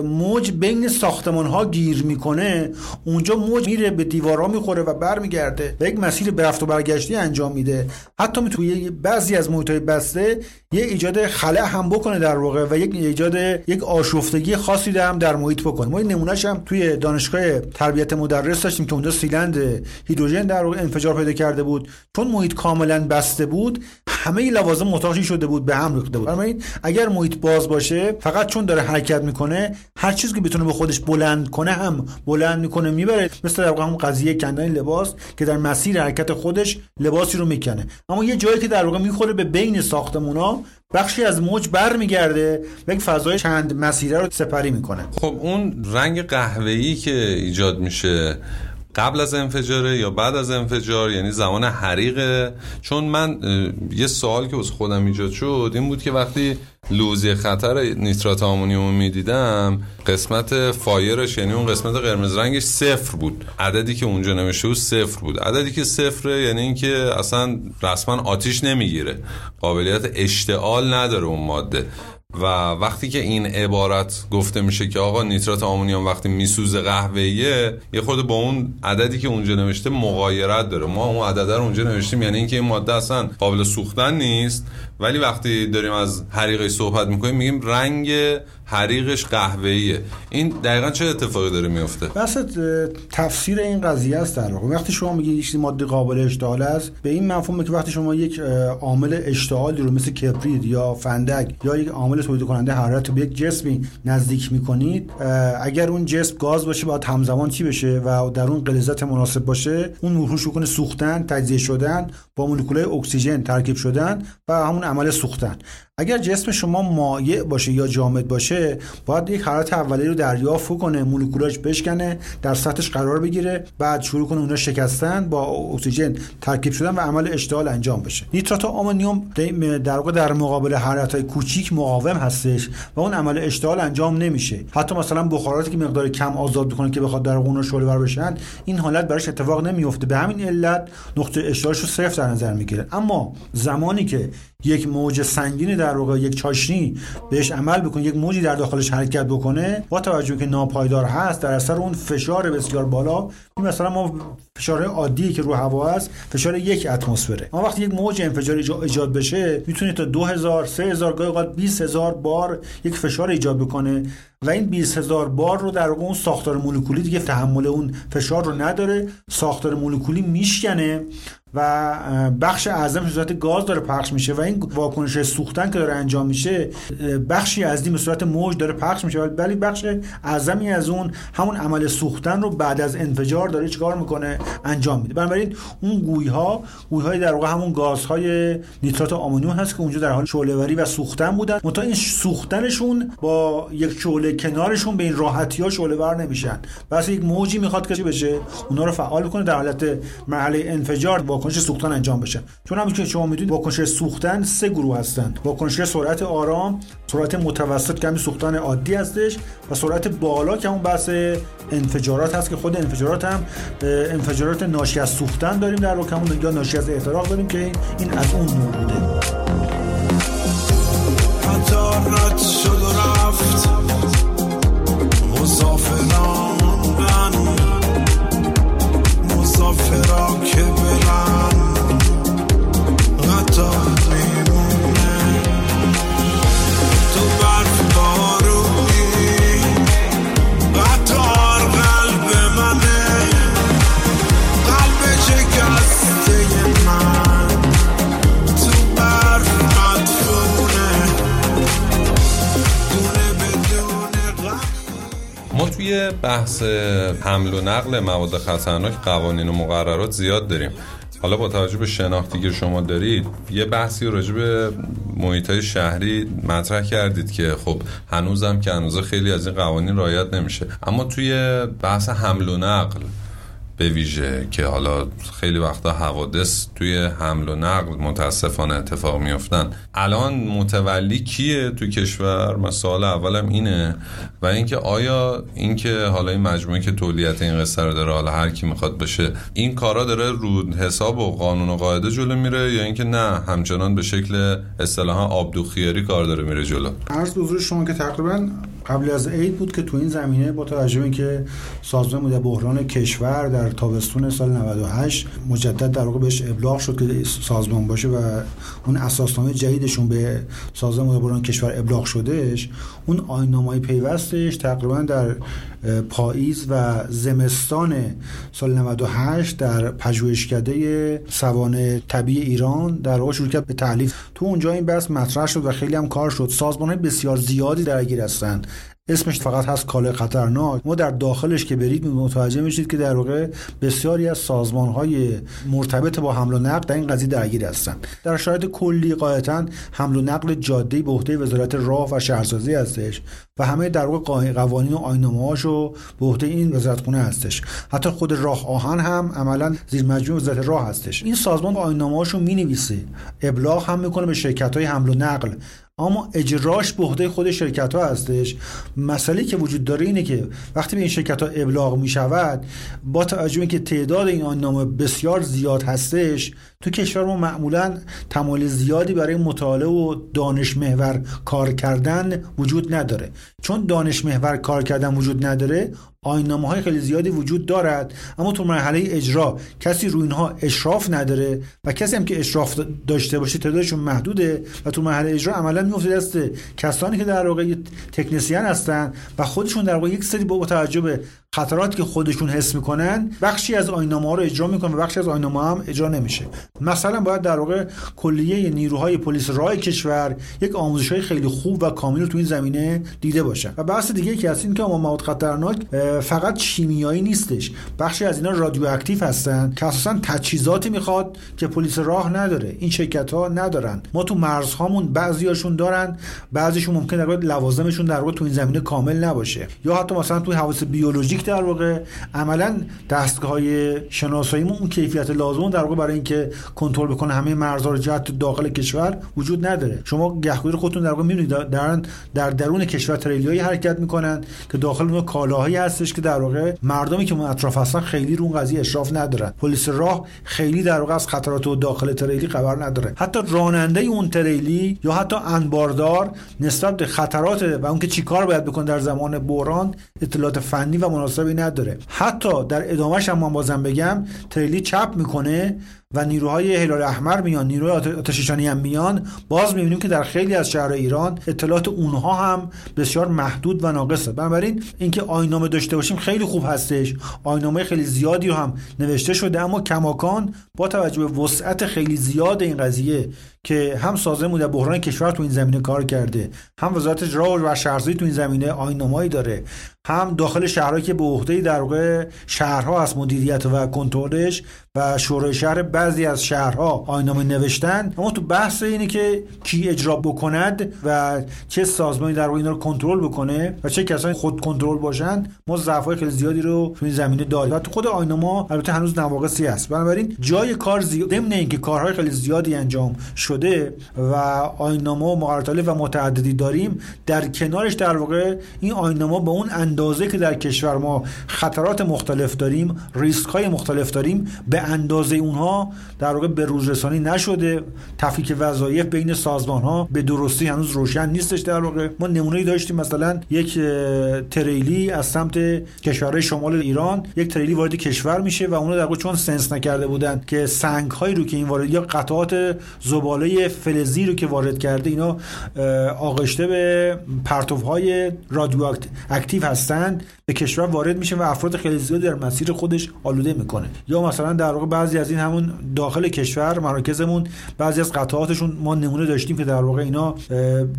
موج بین ساختمان ها گیر می‌کنه اونجا موج میره به دیوارا می‌خوره و برمیگرده و یک مسیر رفت و برگشتی انجام میده. حتی می توی بعضی از محیط های بسته یه ایجاد خلع هم بکنه در واقع و یک ایجاد یک آشفتگی خاصی هم در محیط بکنه. ما نمونهش هم توی دانشگاه تربیت مدرس داشتیم که اونجا سیلند هیدروژن در واقع انفجار پیدا کرده بود. چون محیط کاملا بسته بود همه لوازم متاشی شده بود به هم ریخته بود. اگر محیط باز باشه فقط چون داره حرکت می‌کنه هر چیزی که بتونه به خودش بلند کنه هم بلند می‌کنه می‌بره. مثل در واقع قضیه کندن لباس که در مسیر حرکت خودش لباسی رو می‌کنه. اما یه جایی که در واقع می‌خوره به بین ساختمونا بخشی از موج برمیگرده و یک فضای چند مسیره رو سپری می‌کنه. خب اون رنگ قهوه‌ای که ایجاد میشه قبل از انفجاره یا بعد از انفجار یعنی زمان حریقه چون من یه سوال که از خودم ایجاد شد این بود که وقتی لوزی خطر نیترات آمونیوم می‌دیدم قسمت فایرش یعنی اون قسمت قرمز رنگش صفر بود. عددی که اونجا نوشته بود صفر بود. عددی که صفره یعنی اینکه اصلا رسما آتیش نمی‌گیره. قابلیت اشتعال نداره اون ماده. و وقتی که این عبارت گفته میشه که آقا نیترات آمونیوم وقتی میسوزه قهوه‌ایه یه خود با اون عددی که اونجا نوشته مغایرت داره. ما اون عدد رو اونجا نوشتیم یعنی اینکه این ماده اصلا قابل سوختن نیست. ولی وقتی داریم از حریقه صحبت می‌کنیم میگیم رنگ حریقش قهوه‌ایه. این دقیقا چه اتفاقی داره میفته بس تفسیر این قضیه است در واقع. وقتی شما میگید یک ماده قابل اشتعال است به این مفهومه که وقتی شما یک عامل اشتعالی رو مثل کبریت یا فندک یا یک عامل تولید کننده حرارت به یک جسمی نزدیک می‌کنید اگر اون جسم گاز باشه باید همزمان چی بشه و در اون غلیظت مناسب باشه اون روش کنه سوختن تجزیه شدن با مولکولای اکسیژن ترکیب شدن و همون عمل سوختن. اگر جسم شما مایع باشه یا جامد باشه باید یک حرارت اولیه رو دریافت کنه مولکولاش بشکنه در سطحش قرار بگیره بعد شروع کنه اونا شکستن با اکسیژن ترکیب شدن و عمل اشتعال انجام بشه. نیترات آمونیوم در واقع در مقابل حرارت های کوچیک مقاوم هستش و اون عمل اشتعال انجام نمیشه. حتی مثلا بخاراتی که مقدار کم آزاد بکنه که بخواد در اون شعله ور بشن این حالت براش اتفاق نمیفته به همین علت نقطه اشتعالش رو صفر در نظر می‌گیره. اما زمانی که یک موج سنگینی واقع یک چاشنی بهش عمل بکنه یک موجی در داخلش حرکت بکنه با توجه که ناپایدار هست در اثر اون فشار بسیار بالا مثلا ما فشار عادی که رو هوا هست فشار یک اتمسفره. اما وقتی یک موج انفجاری ایجاد بشه می‌تونه تا 2000 3000 گاهی اوقات 20000 بار یک فشار ایجاد بکنه و این 20000 بار رو در اون ساختار مولکولی دیگه تحمل اون فشار رو نداره. ساختار مولکولی میشکنه و بخش اعظم صورت گاز داره پخش میشه و این واکنش سوختن که داره انجام میشه بخشی از این به صورت موج داره پخش میشه. ولی بخش اعظمی از اون همون عمل سوختن رو بعد از انفجار داره چیکار می‌کنه؟ انجام میده. بنابراین اون گوی ها گوی های در واقع همون گازهای نیترات آمونیوم هست که اونجا در حال شعله و سوختن بودن. منتها این سوختنشون با یک شعله کنارشون به این راحتی ها شعله ور نمیشن. بس یک موجی می‌خواد که بشه؟ اونا رو فعال کنه در حالت مرحله انفجار واکنش سوختن انجام بشه. چون همونجوری که شما می‌دونید واکنش سوختن سه گروه هستن واکنش سرعت آرام سرعت متوسط که همین سوختن عادی هستش و سرعت بالا که اون بحث انفجارات هست که خود انفجارات هم انفجارات ناشی از سوختن داریم در واقع همون یا ناشی از احتراق داریم که این از اون نوع بوده. شد و رفت. توی بحث حمل و نقل مواد خطرناک قوانین و مقررات زیاد داریم. حالا با توجه به شناختی که شما دارید یه بحثی راجع به محیط شهری مطرح کردید که خب هنوزم که هنوز خیلی از این قوانین رعایت نمیشه. اما توی بحث حمل و نقل به ویژه که حالا خیلی وقتا حوادث توی حمل و نقل متاسفانه اتفاق میفتن الان متولی کیه تو کشور؟ من سوال اولم اینه. و اینکه آیا اینکه حالا این مجموعه که تولیت این قصه رو داره حالا هر کی می‌خواد بشه این کارا داره رو حساب و قانون و قاعده جلو میره یا اینکه نه همچنان به شکل اصطلاحا آبدوخیاری کار داره میره جلو؟ عرض حضور شما که تقریبا قبل از عید بود که تو این زمینه با توجه به اینکه سازمان مدیر بحران کشور در تابستون سال 98 مجدد در واقع بهش ابلاغ شد که سازمان باشه و اون اساسنامه جدیدشون به سازمان مدیر بحران کشور ابلاغ شدهش اون آیین‌نامه‌های پیوستش تقریبا در پاییز و زمستان سال 98 در پژوهشکده سوانه طبیعی ایران در واقع شروع کرد به تعلیف تو اونجا این بحث مطرح شد و خیلی هم کار شد. سازمان بسیار زیادی درگیر هستند. اسمش فقط هست کاله خطرناک. ما در داخلش که برید متوجه میشید که در واقع بسیاری از سازمان های مرتبط با حمل و نقل در این قضیه درگیر هستند. در شرایط کلی قاعدتا حمل و نقل جاده به عهده وزارت راه و شهرسازی هستش و همه در واقع قوانین و آیین‌نامه‌هاشو به عهده این وزارتخونه هستش. حتی خود راه آهن هم عملا زیر مجموعه وزارت راه هستش. این سازمان آیین‌نامه‌هاشو می‌نویسه. ابلاغ هم می‌کنه به شرکت های حمل و نقل. اما اجراش به عهده خود شرکت ها هستش. مسئله که وجود داره اینه که وقتی به این شرکت ها ابلاغ می شود با توجه که تعداد این نامه بسیار زیاد هستش تو کشور ما معمولا تمایل زیادی برای مطالعه و دانش محور کار کردن وجود نداره. چون دانش محور کار کردن وجود نداره آینامه های خیلی زیادی وجود دارد. اما تو مرحله اجرا کسی روی اینها اشراف نداره و کسی هم که اشراف داشته باشه تعدادشون محدوده و تو مرحله اجرا عملا میفته دست کسانی که در واقع تکنسین هستن و خودشون در واقع یک سری با توجه به خطراتی که خودشون حس می‌کنن بخشی از آینامه ها رو اجرا می‌کنن و بخشی از آینامه هم اجرا نمیشه. مثلا باید در واقع کلیه نیروهای پلیس راه کشور یک آموزش های خیلی خوب و کامل تو این زمینه دیده باشن. و بحث دیگه که هست این که مواد خطرناک فقط شیمیایی نیستش. بخشی از اینا رادیواکتیو هستن که اساسا تجهیزاتی می‌خواد که پلیس راه نداره. این شرکت ها ندارن. ما تو مرزهامون بعضیاشون دارن. بعضیشون ممکن در لوازمشون در واقع تو این زمینه کامل نباشه. یا حتی مثلا تو حواس بیولوژیک در واقع. عملا دستگاه های شناساییمون اون کیفیت لازم در واقع برای اینکه کنترل بکنه همه مرزها رو جهت داخل کشور وجود نداره. شما گهگداری خودتون در واقع می‌بینید. در در درون کشور تریلیایی حرکت می‌کنن که داخل اون کالاهایی هستش که در واقع مردمی که اون اطراف هستن خیلی رو اون قضیه اشراف ندارن. پلیس راه خیلی در واقع از خطرات و داخل تریلی خبر نداره. حتی راننده اون تریلی یا حتی انباردار نسبت به خطرات و اون که چیکار باید بکنه در زمان بحران اطلاعات فنی و مناسبی نداره. حتی در ادامهش هم من بازم بگم تریلی چپ می‌کنه. و نیروهای هلال احمر میان نیروهای آتششانی هم میان. باز می‌بینیم که در خیلی از شهر ایران اطلاعات اونها هم بسیار محدود و ناقصه. بنابراین اینکه آینامه داشته باشیم خیلی خوب هستش. آینامه خیلی زیادی رو هم نوشته شده اما کماکان با توجه به وسعت خیلی زیاد این قضیه که هم سازمان در بحران کشور تو این زمینه کار کرده هم وزارت راه و شهرسازی تو این زمینه آینامه‌ای داره هم داخل شهرهایی که به عهده در واقع شهرها از مدیریت و کنترلش و شورای شهر بعضی از شهرها آینامه نوشتن. اما تو بحث اینه که کی اجرا بکند و چه سازمانی در اینا رو کنترل بکنه و چه کسانی خود کنترل باشن ما ضعف‌های خیلی زیادی رو تو این زمینه داریم. و تو خود آینامه البته هنوز نواقصی هست. بنابراین جای کار زیاد ضمن اینکه کارهای خیلی زیادی انجام شده و آینامه و مقررات و متعددی داریم در کنارش در واقع این آینامه به اون اندازه که در کشور ما خطرات مختلف داریم ریسک های مختلف داریم به اندازه اونها در واقع به روز رسانی نشده. تفکیک وظایف بین سازمان ها به درستی هنوز روشن نیستش در واقع. ما نمونه داشتیم مثلا یک تریلی از سمت کشورهای شمال ایران یک تریلی وارد کشور میشه و اونها در واقع چون سنس نکرده بودن که سنگ هایی رو که این وارد یا قطعات زباله فلزی رو که وارد کرده اینا آغشته به پرتوهای رادیو اکتیو هستند به کشور وارد میشه و افراد خیلی زیادی در مسیر خودش آلوده می‌کنه. یا مثلا در واقع بعضی از این همون داخل کشور مراکزمون بعضی از قطعاتشون ما نمونه داشتیم که در واقع اینا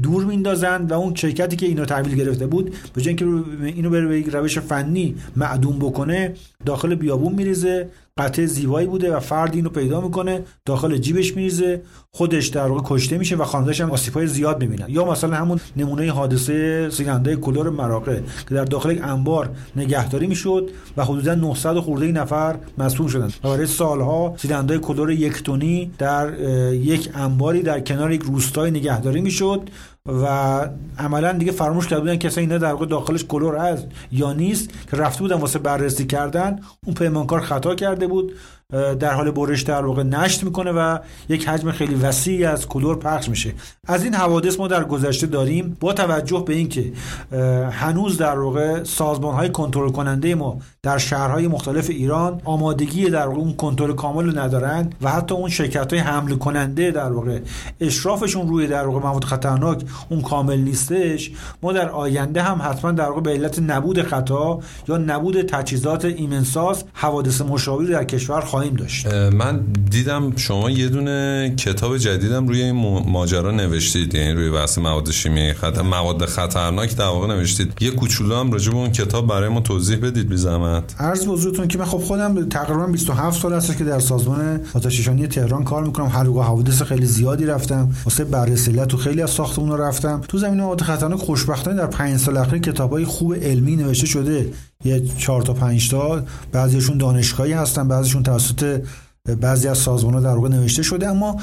دور میندازن و اون شرکتی که اینا تحویل گرفته بود به اینکه اینو بره به یک روش فنی معدوم بکنه داخل بیابون میریزه قطعه زیبایی بوده و فرد اینو پیدا می‌کنه داخل جیبش میریزه خودش در واقع کشته میشه و خانواده‌اش هم آسیب‌های زیاد می‌بینن. یا مثلا همون نمونه حادثه سیننده کلور مراقه که در داخل یک انبار نگهداری می‌شد و حدودا 900 خورده نفر مصدوم شدن و برای سالها سیننده کلور یک تونی در یک انباری در کنار یک روستای نگهداری می‌شد و عملا دیگه فراموش کرده بودن که اینا در واقع داخلش کلور هست یا نیست که رفته بودن واسه بررسی کردن اون پیمانکار خطا کرده بود. در حال برش در واقع نشت می‌کنه و یک حجم خیلی وسیعی از کلور پخش میشه. از این حوادث ما در گذشته داریم با توجه به اینکه هنوز در واقع سازمان های کنترل کننده ما در شهرهای مختلف ایران آمادگی در واقع اون کنترل کامل رو ندارن و حتی اون شرکت های حمل کننده در واقع اشرافشون روی در واقع مواد خطرناک اون کامل نیستش. ما در آینده هم حتما در واقع به علت نبود خطا یا نبود تجهیزات ایمنساز حوادث مشابهی در کشور خواهیم داشت. من دیدم شما یه دونه کتاب جدیدم روی این ماجرا نوشتید. یعنی روی بحث مواد شیمیایی خطر مواد خطرناک در واقع نوشتید. یه کوچولو هم راجع به اون کتاب برای ما توضیح بدید بی زحمت. عرض بزرگتون که من خب خودم تقریبا 27 سال هست که در سازمان آتش‌نشانی تهران کار می‌کنم. هر حوادث خیلی زیادی رفتم. واسه بررسی تو خیلی از ساختمون رفتم. تو زمینه مواد خطرناک خوشبختانه در 5 سال اخیر کتابای خوب علمی نوشته شده. یه 4 تا 5 تا. بعضیشون دانشگاهی هستن بعضیشون توسط بعضی از سازمان ها در واقع نوشته شده. اما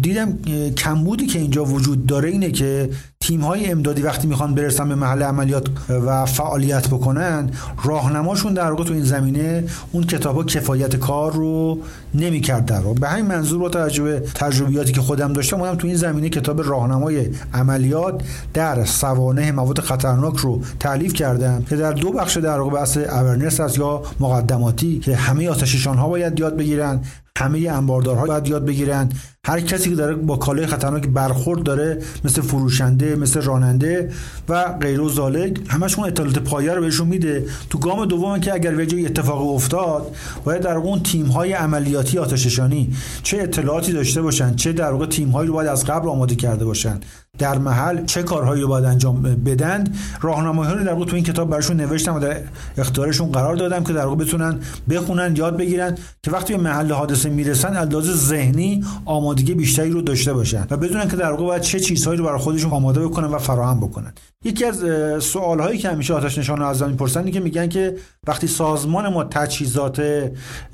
دیدم کمبودی که اینجا وجود داره اینه که تیم های امدادی وقتی می‌خوان برسن به محل عملیات و فعالیت بکنن راهنماشون در واقع تو این زمینه اون کتاب ها کفایت کار رو نمی‌کرد در به همین منظور با توجه تجربیاتی که خودم داشتم اونم تو این زمینه کتاب راهنمای عملیات در سوانه مواد خطرناک رو تعلیف کردم که در دو بخش در واقع بحث اورنس است یا مقدماتی که همه آتششان ها باید یاد بگیرن. همه انباردارها باید یاد بگیرن. هر کسی که داره با کالای خطرناک برخورد داره مثل فروشنده مثل راننده و غیر و زالک همشون اطلاعات پایه رو بهشون میده. تو گام دوم که اگر به اتفاق افتاد باید در اون تیم های عملیاتی آتششانی چه اطلاعاتی داشته باشن چه در واقع تیم هایی رو باید از قبل آماده کرده باشن. در محل چه کارهایی رو باید انجام بدن راهنمایی رو در تو این کتاب براشون نوشتم و در اختیارشون قرار دادم که در واقع بتونن بخونن یاد بگیرن که وقتی به محل حادثه می‌رسن انداز ذهنی آمادگی بیشتری رو داشته باشن و بدونن که در واقع باید چه چیزهایی رو برای خودشون آماده بکنن و فراهم بکنن. یکی از سوال هایی که همیشه آتش نشان از می‌پرسن که میگن که وقتی سازمان ما تجهیزات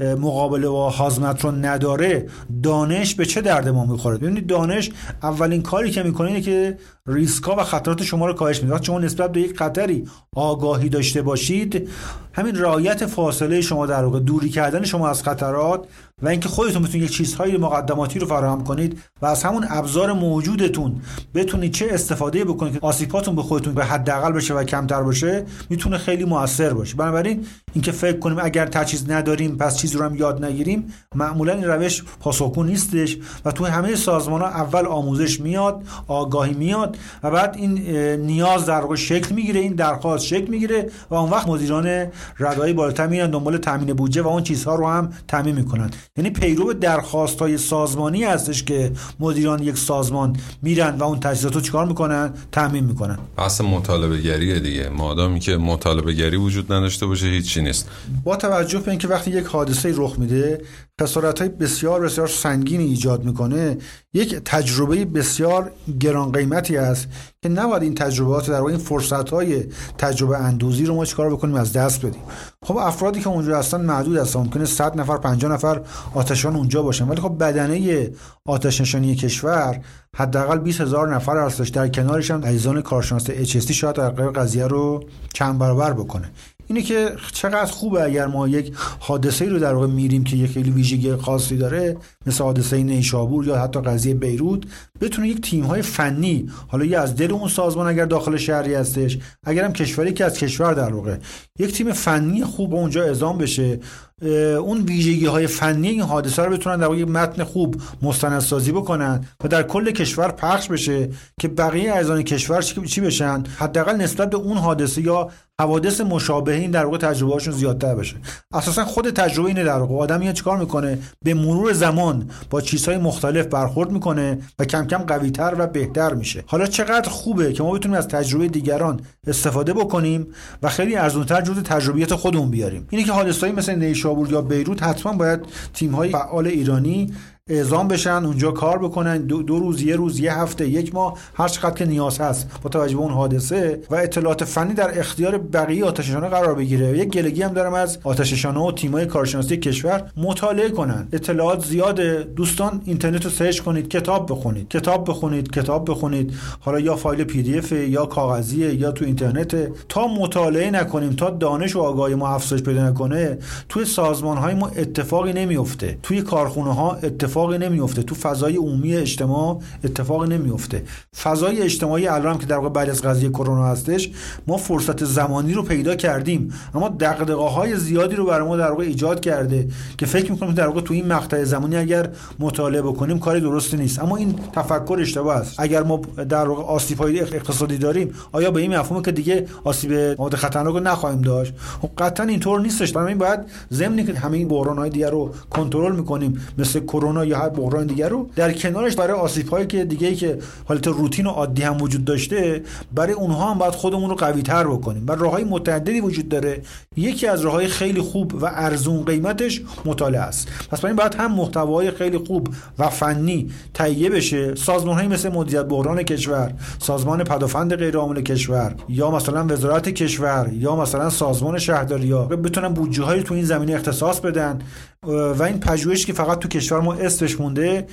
مقابله و حازمت رو نداره دانش به چه درد ما می‌خوره؟ ببینید دانش اولین کاری که می‌کنه اینه که ریسکا و خطرات شما رو کاهش میده شما نسبت به یک خطری آگاهی داشته باشید همین رعایت فاصله شما در واقع دوری کردن شما از خطرات و اینکه خودتون بتونید یک چیزهای مقدماتی رو فراهم کنید و از همون ابزار موجودتون بتونید چه استفاده بکنید که آسیباتون به خودتون به حداقل بشه و کمتر باشه می‌تونه خیلی موثر باشه. بنابراین اینکه فکر کنیم اگر تجهیز نداریم پس چیزی رو هم یاد نگیریم معمولا این روش پاسخگو نیستش و تو همه سازمان ها اول آموزش میاد آگاهی میاد و بعد این نیاز در واقع شکل می‌گیره این درخواست شکل می‌گیره و اون وقت مدیران ردای بالاتر میان دنبال تامین بودجه و اون چیزها رو هم تامین می‌کنن. یعنی پیرو درخواست های سازمانی هستش که مدیران یک سازمان میرن و اون تجهیزات رو چیکار می‌کنن؟ تامین می‌کنن. بحث مطالبه گریه دیگه. مادامی که مطالبه گری وجود نداشته باشه هیچی نیست. با توجه به اینکه وقتی یک حادثه رخ میده خسارت های بسیار بسیار سنگینی ایجاد می‌کنه. یک تجربه بسیار گران قیمتی است که نباید این تجربات در این فرصت های تجربه اندوزی رو ما چیکار بکنیم از دست بدیم. خب افرادی که اونجا هستن محدود هستن. ممکنه 100 نفر 50 نفر آتشان اونجا باشن. ولی خب بدنه آتش نشانی کشور حداقل 20 هزار نفر هستش. در کنارش هم عزیزان کارشناس اچ شاید در قضیه رو چند برابر بکنه. اینه که چقدر خوبه اگر ما یک حادثه رو در واقع میریم که یک خیلی ویژگی خاصی داره مثل حادثه نیشابور یا حتی قضیه بیروت بتونه یک تیم های فنی حالا یا از دل اون سازمان اگر داخل شهری هستش اگرم کشوری که از کشور در واقع یک تیم فنی خوب اونجا اعزام بشه. اون ویژگی های فنی این حادثه رو بتونن در یک متن خوب مستندسازی بکنن و در کل کشور پخش بشه که بقیه اعضان کشور چی بشن؟ حداقل نسبت به اون حادثه یا حوادث مشابه این در واقع تجربه هاشون زیادتر بشه. اساسا خود تجربه اینه در واقع. آدم میاد چیکار می‌کنه؟ به مرور زمان با چیزهای مختلف برخورد می‌کنه و کم کم قویتر و بهتر میشه. حالا چقدر خوبه که ما بتونیم از تجربه دیگران استفاده بکنیم و خیلی ارزونتر جزء تجربیات خودمون بیاریم. اینه که حادثه‌ای مثل نیشابور یا بیروت حتما باید تیم‌های فعال ایرانی اعزام بشن اونجا کار بکنن. دو, دو, روز یه روز یه هفته یک ماه هر چقدر که نیاز هست با توجه به اون حادثه و اطلاعات فنی در اختیار بقیه آتششانه قرار بگیره. یک گلگی هم دارم از آتششانه و تیمای کارشناسی کشور مطالعه کنن. اطلاعات زیاده. دوستان اینترنت رو سرچ کنید کتاب بخونید. کتاب بخونید کتاب بخونید. حالا یا فایل پی دی اف یا کاغذیه یا تو اینترنت. تا مطالعه نکنیم تا دانش و آگاهی ما افزایش پیدا نکنه توی سازمان های ما اتفاقی نمیفته توی کارخونه ها اتفاق اتفاقی نمیفته تو فضای عمومی اجتماع اتفاقی نمیفته فضای اجتماعی الان که در واقع بعد از قضیه کرونا هستش ما فرصت زمانی رو پیدا کردیم. اما دغدغه های زیادی رو برای ما در واقع ایجاد کرده که فکر می‌کنم در واقع تو این مقطع زمانی اگر مطالعه بکنیم کاری درستی نیست. اما این تفکر اشتباه است. اگر ما در واقع آسیب های اقتصادی داریم آیا به این مفهومه که دیگه آسیب مواد خطرناک نخواهیم داشت؟ خب قطعا اینطور نیستش. این باید ضمن که همه این بحران های دیگر رو کنترل می‌کنیم. مثل کرونا یا هر بحران دیگر رو در کنارش برای آسیب هایی که دیگه ای که حالت روتین و عادی هم وجود داشته برای اونها هم باید خودمون رو قوی تر بکنیم. و راه های متعددی وجود داره. یکی از راه های خیلی خوب و ارزون قیمتش مطالعه است. پس برای باید هم محتوای خیلی خوب و فنی تهیه بشه. سازمان هایی مثل مدیریت بحران کشور سازمان پدافند غیر کشور یا مثلا وزارت کشور یا مثلا سازمان شهرداری ها بتونن بودجه هایی تو این زمینه اختصاص بدن. و این پژوهش که فقط تو کشور ما اسمش مونده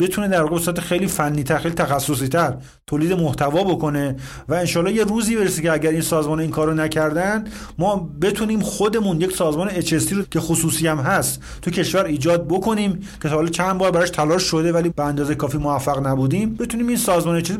بتونه در صورت خیلی فنی تر خیلی تخصصی تر تولید محتوا بکنه و انشالله یه روزی برسه که اگر این سازمان این کارو نکردن ما بتونیم خودمون یک سازمان HST رو که خصوصی هم هست تو کشور ایجاد بکنیم که حالا چند بار براش تلاش شده ولی به اندازه کافی موفق نبودیم. بتونیم این سازمان HST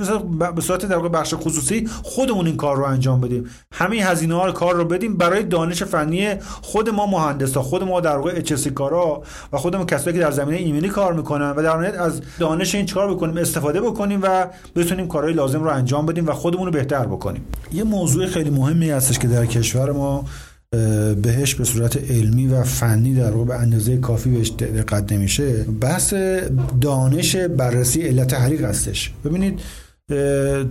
به صورت در بخش خصوصی خودمون این کار رو انجام بدیم. همه هزینه ها کار رو بدیم برای دانش فنی خود ما مهندسا خود ما در واقع HST کارا و خودمون کسایی که در زمینه ایمنی کار می‌کنن و در نهایت از دانش این چیکار بکنیم استفاده بکنیم و بتونیم کارهای لازم رو انجام بدیم و خودمون رو بهتر بکنیم. یه موضوع خیلی مهمی هستش که در کشور ما بهش به صورت علمی و فنی در واقع به اندازه کافی بهش دقت نمیشه. بحث دانش بررسی علت حریق هستش. ببینید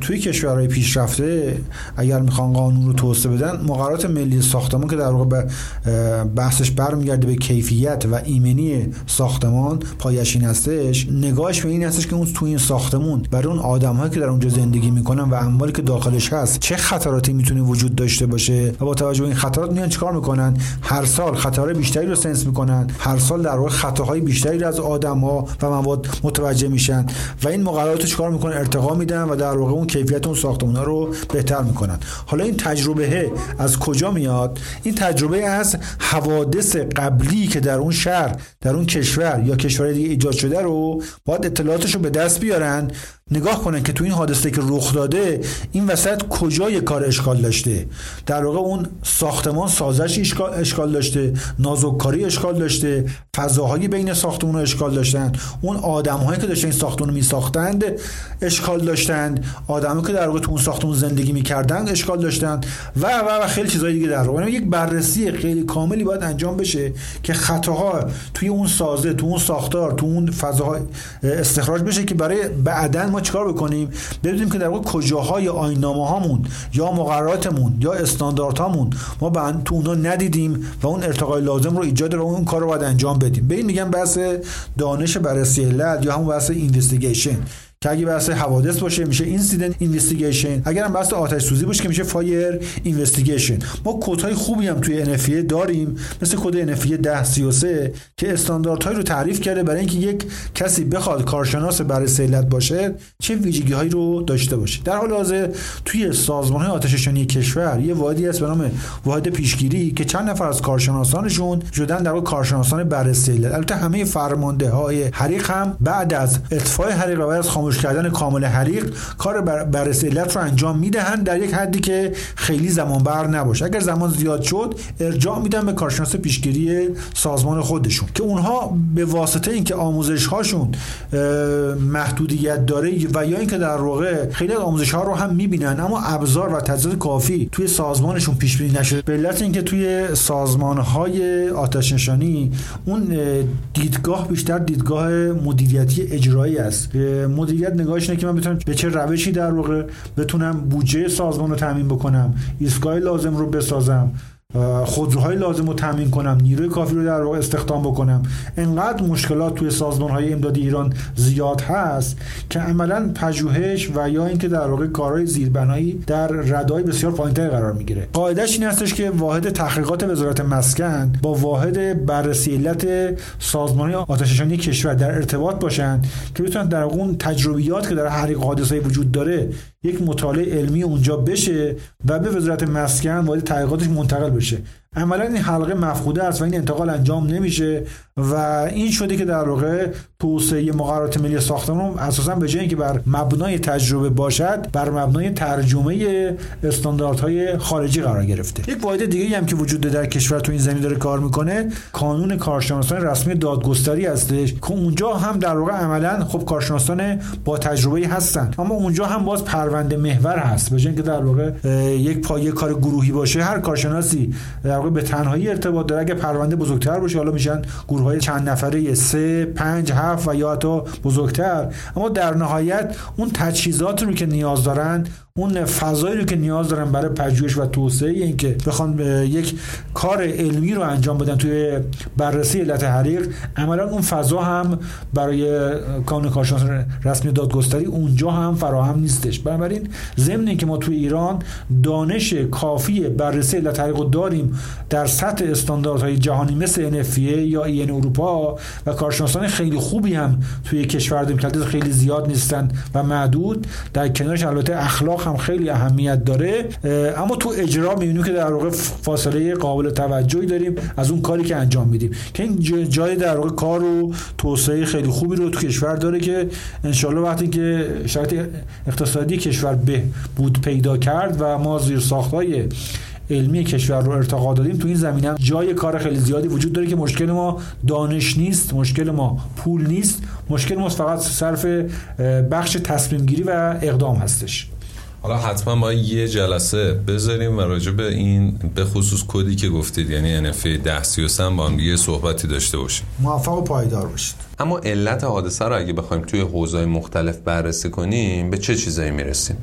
توی کشورهای پیشرفته اگر می‌خوان قانون رو توسعه بدن مقررات ملی ساختمان که در واقع به بحثش برمیگرده به کیفیت و ایمنی ساختمان پایشین هستش نگاهش به این هستش که اون تو این ساختمون برای اون آدمهایی که در اونجا زندگی می‌کنن و اموالی که داخلش هست چه خطراتی می‌تونه وجود داشته باشه و با توجه به این خطرات میان چیکار می‌کنن؟ هر سال خطرهای بیشتری رو سنس می‌کنن هر سال در واقع خطاهای بیشتری رو از آدمها و مواد متوجه میشن و این مقررات چیکار می‌کنن؟ ارتقا میدن و در واقع اون کیفیت اون ساختمون ها رو بهتر می‌کنن. حالا این تجربه از کجا میاد؟ این تجربه از حوادث قبلی که در اون شهر در اون کشور یا کشور دیگه ایجاد شده رو باید اطلاعاتش رو به دست بیارن نگاه کنن که تو این حادثه که رخ داده این وسط کجای کار اشکال داشته؟ در واقع اون ساختمان سازش اشکال داشته نازککاری اشکال داشته فضاهای بین ساختمون اشکال داشتن. اون آدمهایی که داشتن این ساختمون رو می ساختند اشکال داشتند. آدمایی که در واقع تو اون ساختمون زندگی می‌کردن اشکال داشتن و و و خیلی چیزای دیگه در واقع. یک بررسی خیلی کاملی باید انجام بشه که خطاها توی اون سازه تو اون ساختار تو اون فضاها استخراج بشه که برای بعدن ما چیکار بکنیم؟ ببینیم که در واقع کجاهای آینامه هامون یا مقرراتمون یا استانداردهامون ما به تو اونا ندیدیم و اون ارتقای لازم رو ایجاد رو اون کار رو باید انجام بدیم. به این میگن بحث دانش بررسی علت یا همون بحث investigation. که اگه بحث حوادث باشه میشه incident investigation اگر هم بحث آتش سوزی باشه که میشه fire investigation ما کدهای خوبی هم توی NFPA داریم. مثل کد NFPA 1033 که استانداردهایی رو تعریف کرده برای اینکه یک کسی بخواد کارشناس بررسی علت باشه چه ویژگی هایی رو داشته باشه. در حال حاضر توی سازمان های آتش نشانی کشور یه وادی هست به نام واحد پیشگیری که چند نفر از کارشناسانشون شدن در کارشناسان برای سیلت. البته همه فرمانده های حریق هم بعد از اطفاء حریق و از خشک کردن کامل حریق کار بررسی علت رو انجام می‌دهند در یک حدی که خیلی زمان بر نباشه. اگر زمان زیاد شد ارجاع میدن به کارشناس پیشگیری سازمان خودشون که اونها به واسطه اینکه آموزش هاشون محدودیت داره و یا اینکه در واقع خیلی از آموزش ها رو هم می‌بینن اما ابزار و تجهیزات کافی توی سازمانشون پیش بینی نشده. به علت اینکه توی سازمان های آتش نشانی اون دیدگاه بیشتر دیدگاه مدیریتی اجرایی است. مدیریت نگاهش اینه که من بتونم به چه روشی در واقع بتونم بودجه سازمان رو تامین بکنم ایستگاه لازم رو بسازم. خودروهای لازم رو تامین کنم نیروی کافی رو در واقع استخدام بکنم. انقدر مشکلات توی سازمان های امدادی ایران زیاد هست که عملا پژوهش و یا اینکه در واقع کارهای زیربنایی در ردای بسیار پایینتری قرار می‌گیره. قاعدش این هستش که واحد تحقیقات وزارت مسکن با واحد بررسی علت سازمانی آتشنشانی کشور در ارتباط باشند که بتونن در اون تجربیات که در حریق حادثه وجود داره یک مطالعه علمی اونجا بشه و به وزارت مسکن واحد تحقیقاتش منتقل بشه. عملا این حلقه مفقوده است و این انتقال انجام نمیشه و این شده که در واقع توسعه مقررات ملی ساختمان اساسا به جای اینکه بر مبنای تجربه باشد بر مبنای ترجمه استانداردهای خارجی قرار گرفته. یک واحد دیگه هم که وجود در کشور تو این زمین داره کار می‌کنه کانون کارشناسان رسمی دادگستری هستش که اونجا هم در واقع عملا خب کارشناسان با تجربه هستن. اما اونجا هم باز پرونده محور هست. به جای اینکه در واقع یک پایه کار گروهی باشه هر کارشناسی در واقع به تنهایی ارتباط داره. اگه پرونده بزرگتر باشه حالا میشن گروه های چند نفره سه پنج هفت و یا حتی بزرگتر. اما در نهایت اون تجهیزات رو که نیاز دارن اون فضایی رو که نیاز دارن برای پژوهش و توسعه اینکه بخوان یک کار علمی رو انجام بدن توی بررسی علت حریق عملا اون فضا هم برای کانون کارشناس رسمی دادگستری اونجا هم فراهم نیستش. بنابراین ضمن که ما توی ایران دانش کافی بررسی علت حریق داریم در سطح استانداردهای جهانی مثل NFPA یا این اروپا و کارشناسان خیلی خوبی هم توی کشور داریم خیلی زیاد نیستن و معدود در کنارش البته اخلاق هم خیلی اهمیت داره. اما تو اجرا می‌بینیم که در واقع فاصله قابل توجهی داریم از اون کاری که انجام میدیم. که این جای در واقع کار و توسعه خیلی خوبی رو تو کشور داره که انشالله وقتی که شرایط اقتصادی کشور به بود پیدا کرد و ما زیر ساختای علمی کشور رو ارتقا دادیم تو این زمینه جای کار خیلی زیادی وجود داره که مشکل ما دانش نیست مشکل ما پول نیست مشکل ما فقط صرف بخش تصمیم گیری و اقدام هستش. حالا حتما ما یه جلسه بذاریم و راجع به این به خصوص کدی که گفتید یعنی NFA 1033 با هم یه صحبتی داشته باشیم. موفق و پایدار باشید. اما علت حادثه رو اگه بخوایم توی حوزه‌های مختلف بررسی کنیم به چه چیزایی می‌رسیم؟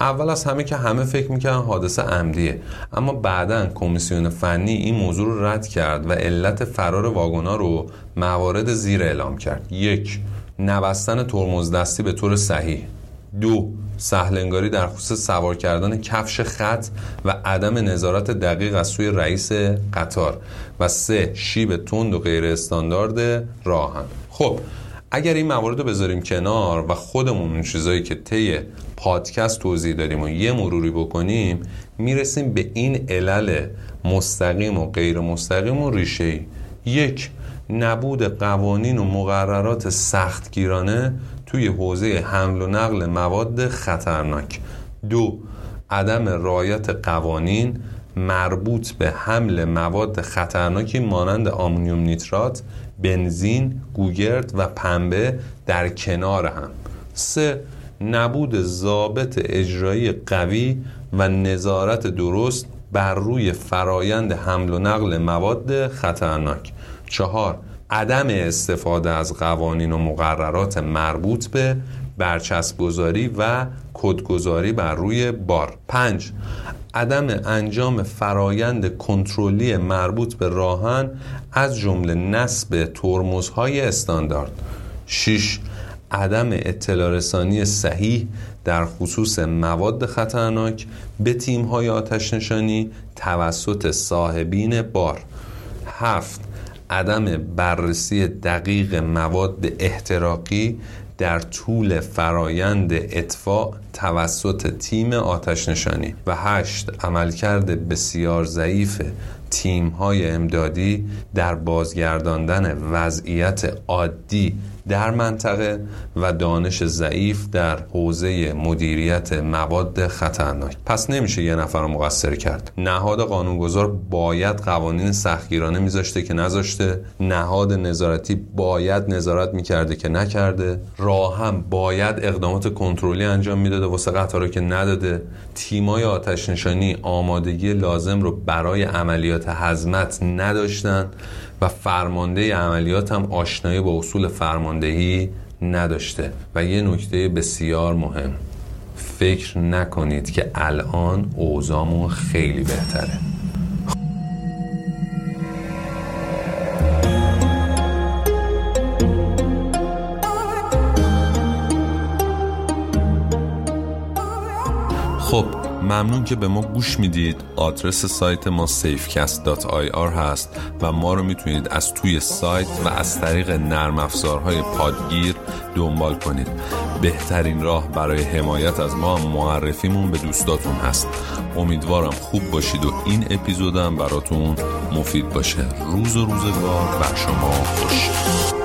اول از همه که همه فکر می‌کنن حادثه عمدیه. اما بعدا کمیسیون فنی این موضوع رو رد کرد و علت فرار واگونا رو موارد زیر اعلام کرد. یک نبستن ترمز دستی به طور صحیح. دو سهلنگاری در خصوص سوار کردن کفش خط و عدم نظارت دقیق از سوی رئیس قطار و سه شیب تند و غیر استاندارد راهن. خب اگر این موارد رو بذاریم کنار و خودمون اون چیزایی که طی پادکست توضیح داریم و یه مروری بکنیم می‌رسیم به این علل مستقیم و غیر مستقیم و ریشه یک نبود قوانین و مقررات سختگیرانه توی حوزه حمل و نقل مواد خطرناک. دو عدم رعایت قوانین مربوط به حمل مواد خطرناکی مانند آمونیوم نیترات، بنزین، گوگرد و پنبه در کنار هم. سه نبود ضابط اجرایی قوی و نظارت درست بر روی فرایند حمل و نقل مواد خطرناک. چهار عدم استفاده از قوانین و مقررات مربوط به برچسب گذاری و کدگذاری بر روی بار. 5 عدم انجام فرایند کنترلی مربوط به راهن از جمله نصب ترمزهای استاندارد. 6 عدم اطلاع رسانی صحیح در خصوص مواد خطرناک به تیم‌های آتش نشانی توسط صاحبین بار. 7 عدم بررسی دقیق مواد احتراقی در طول فرایند اطفاع توسط تیم آتش نشانی و هشت عملکرد بسیار ضعیف تیم های امدادی در بازگرداندن وضعیت عادی در منطقه و دانش ضعیف در حوزه مدیریت مواد خطرناک. پس نمیشه یه نفر مقصر کرد. نهاد قانونگذار باید قوانین سختگیرانه میذاشته که نذاشته. نهاد نظارتی باید نظارت می‌کرده که نکرده. راه هم باید اقدامات کنترلی انجام می‌داده واسه قطارا که نداده. تیمای آتش نشانی آمادگی لازم رو برای عملیات حزمت نداشتن. و فرمانده عملیات هم آشنایی با اصول فرماندهی نداشته. و یه نکته بسیار مهم. فکر نکنید که الان اوضاعمون خیلی بهتره. ممنون که به ما گوش می‌دید. آدرس سایت ما safecast.ir هست و ما رو می‌تونید از توی سایت و از طریق نرم افزارهای پادگیر دنبال کنید. بهترین راه برای حمایت از ما معرفیمون به دوستاتون هست. امیدوارم خوب باشید و این اپیزودم براتون مفید باشه. روز و روزگار بر شما خوش.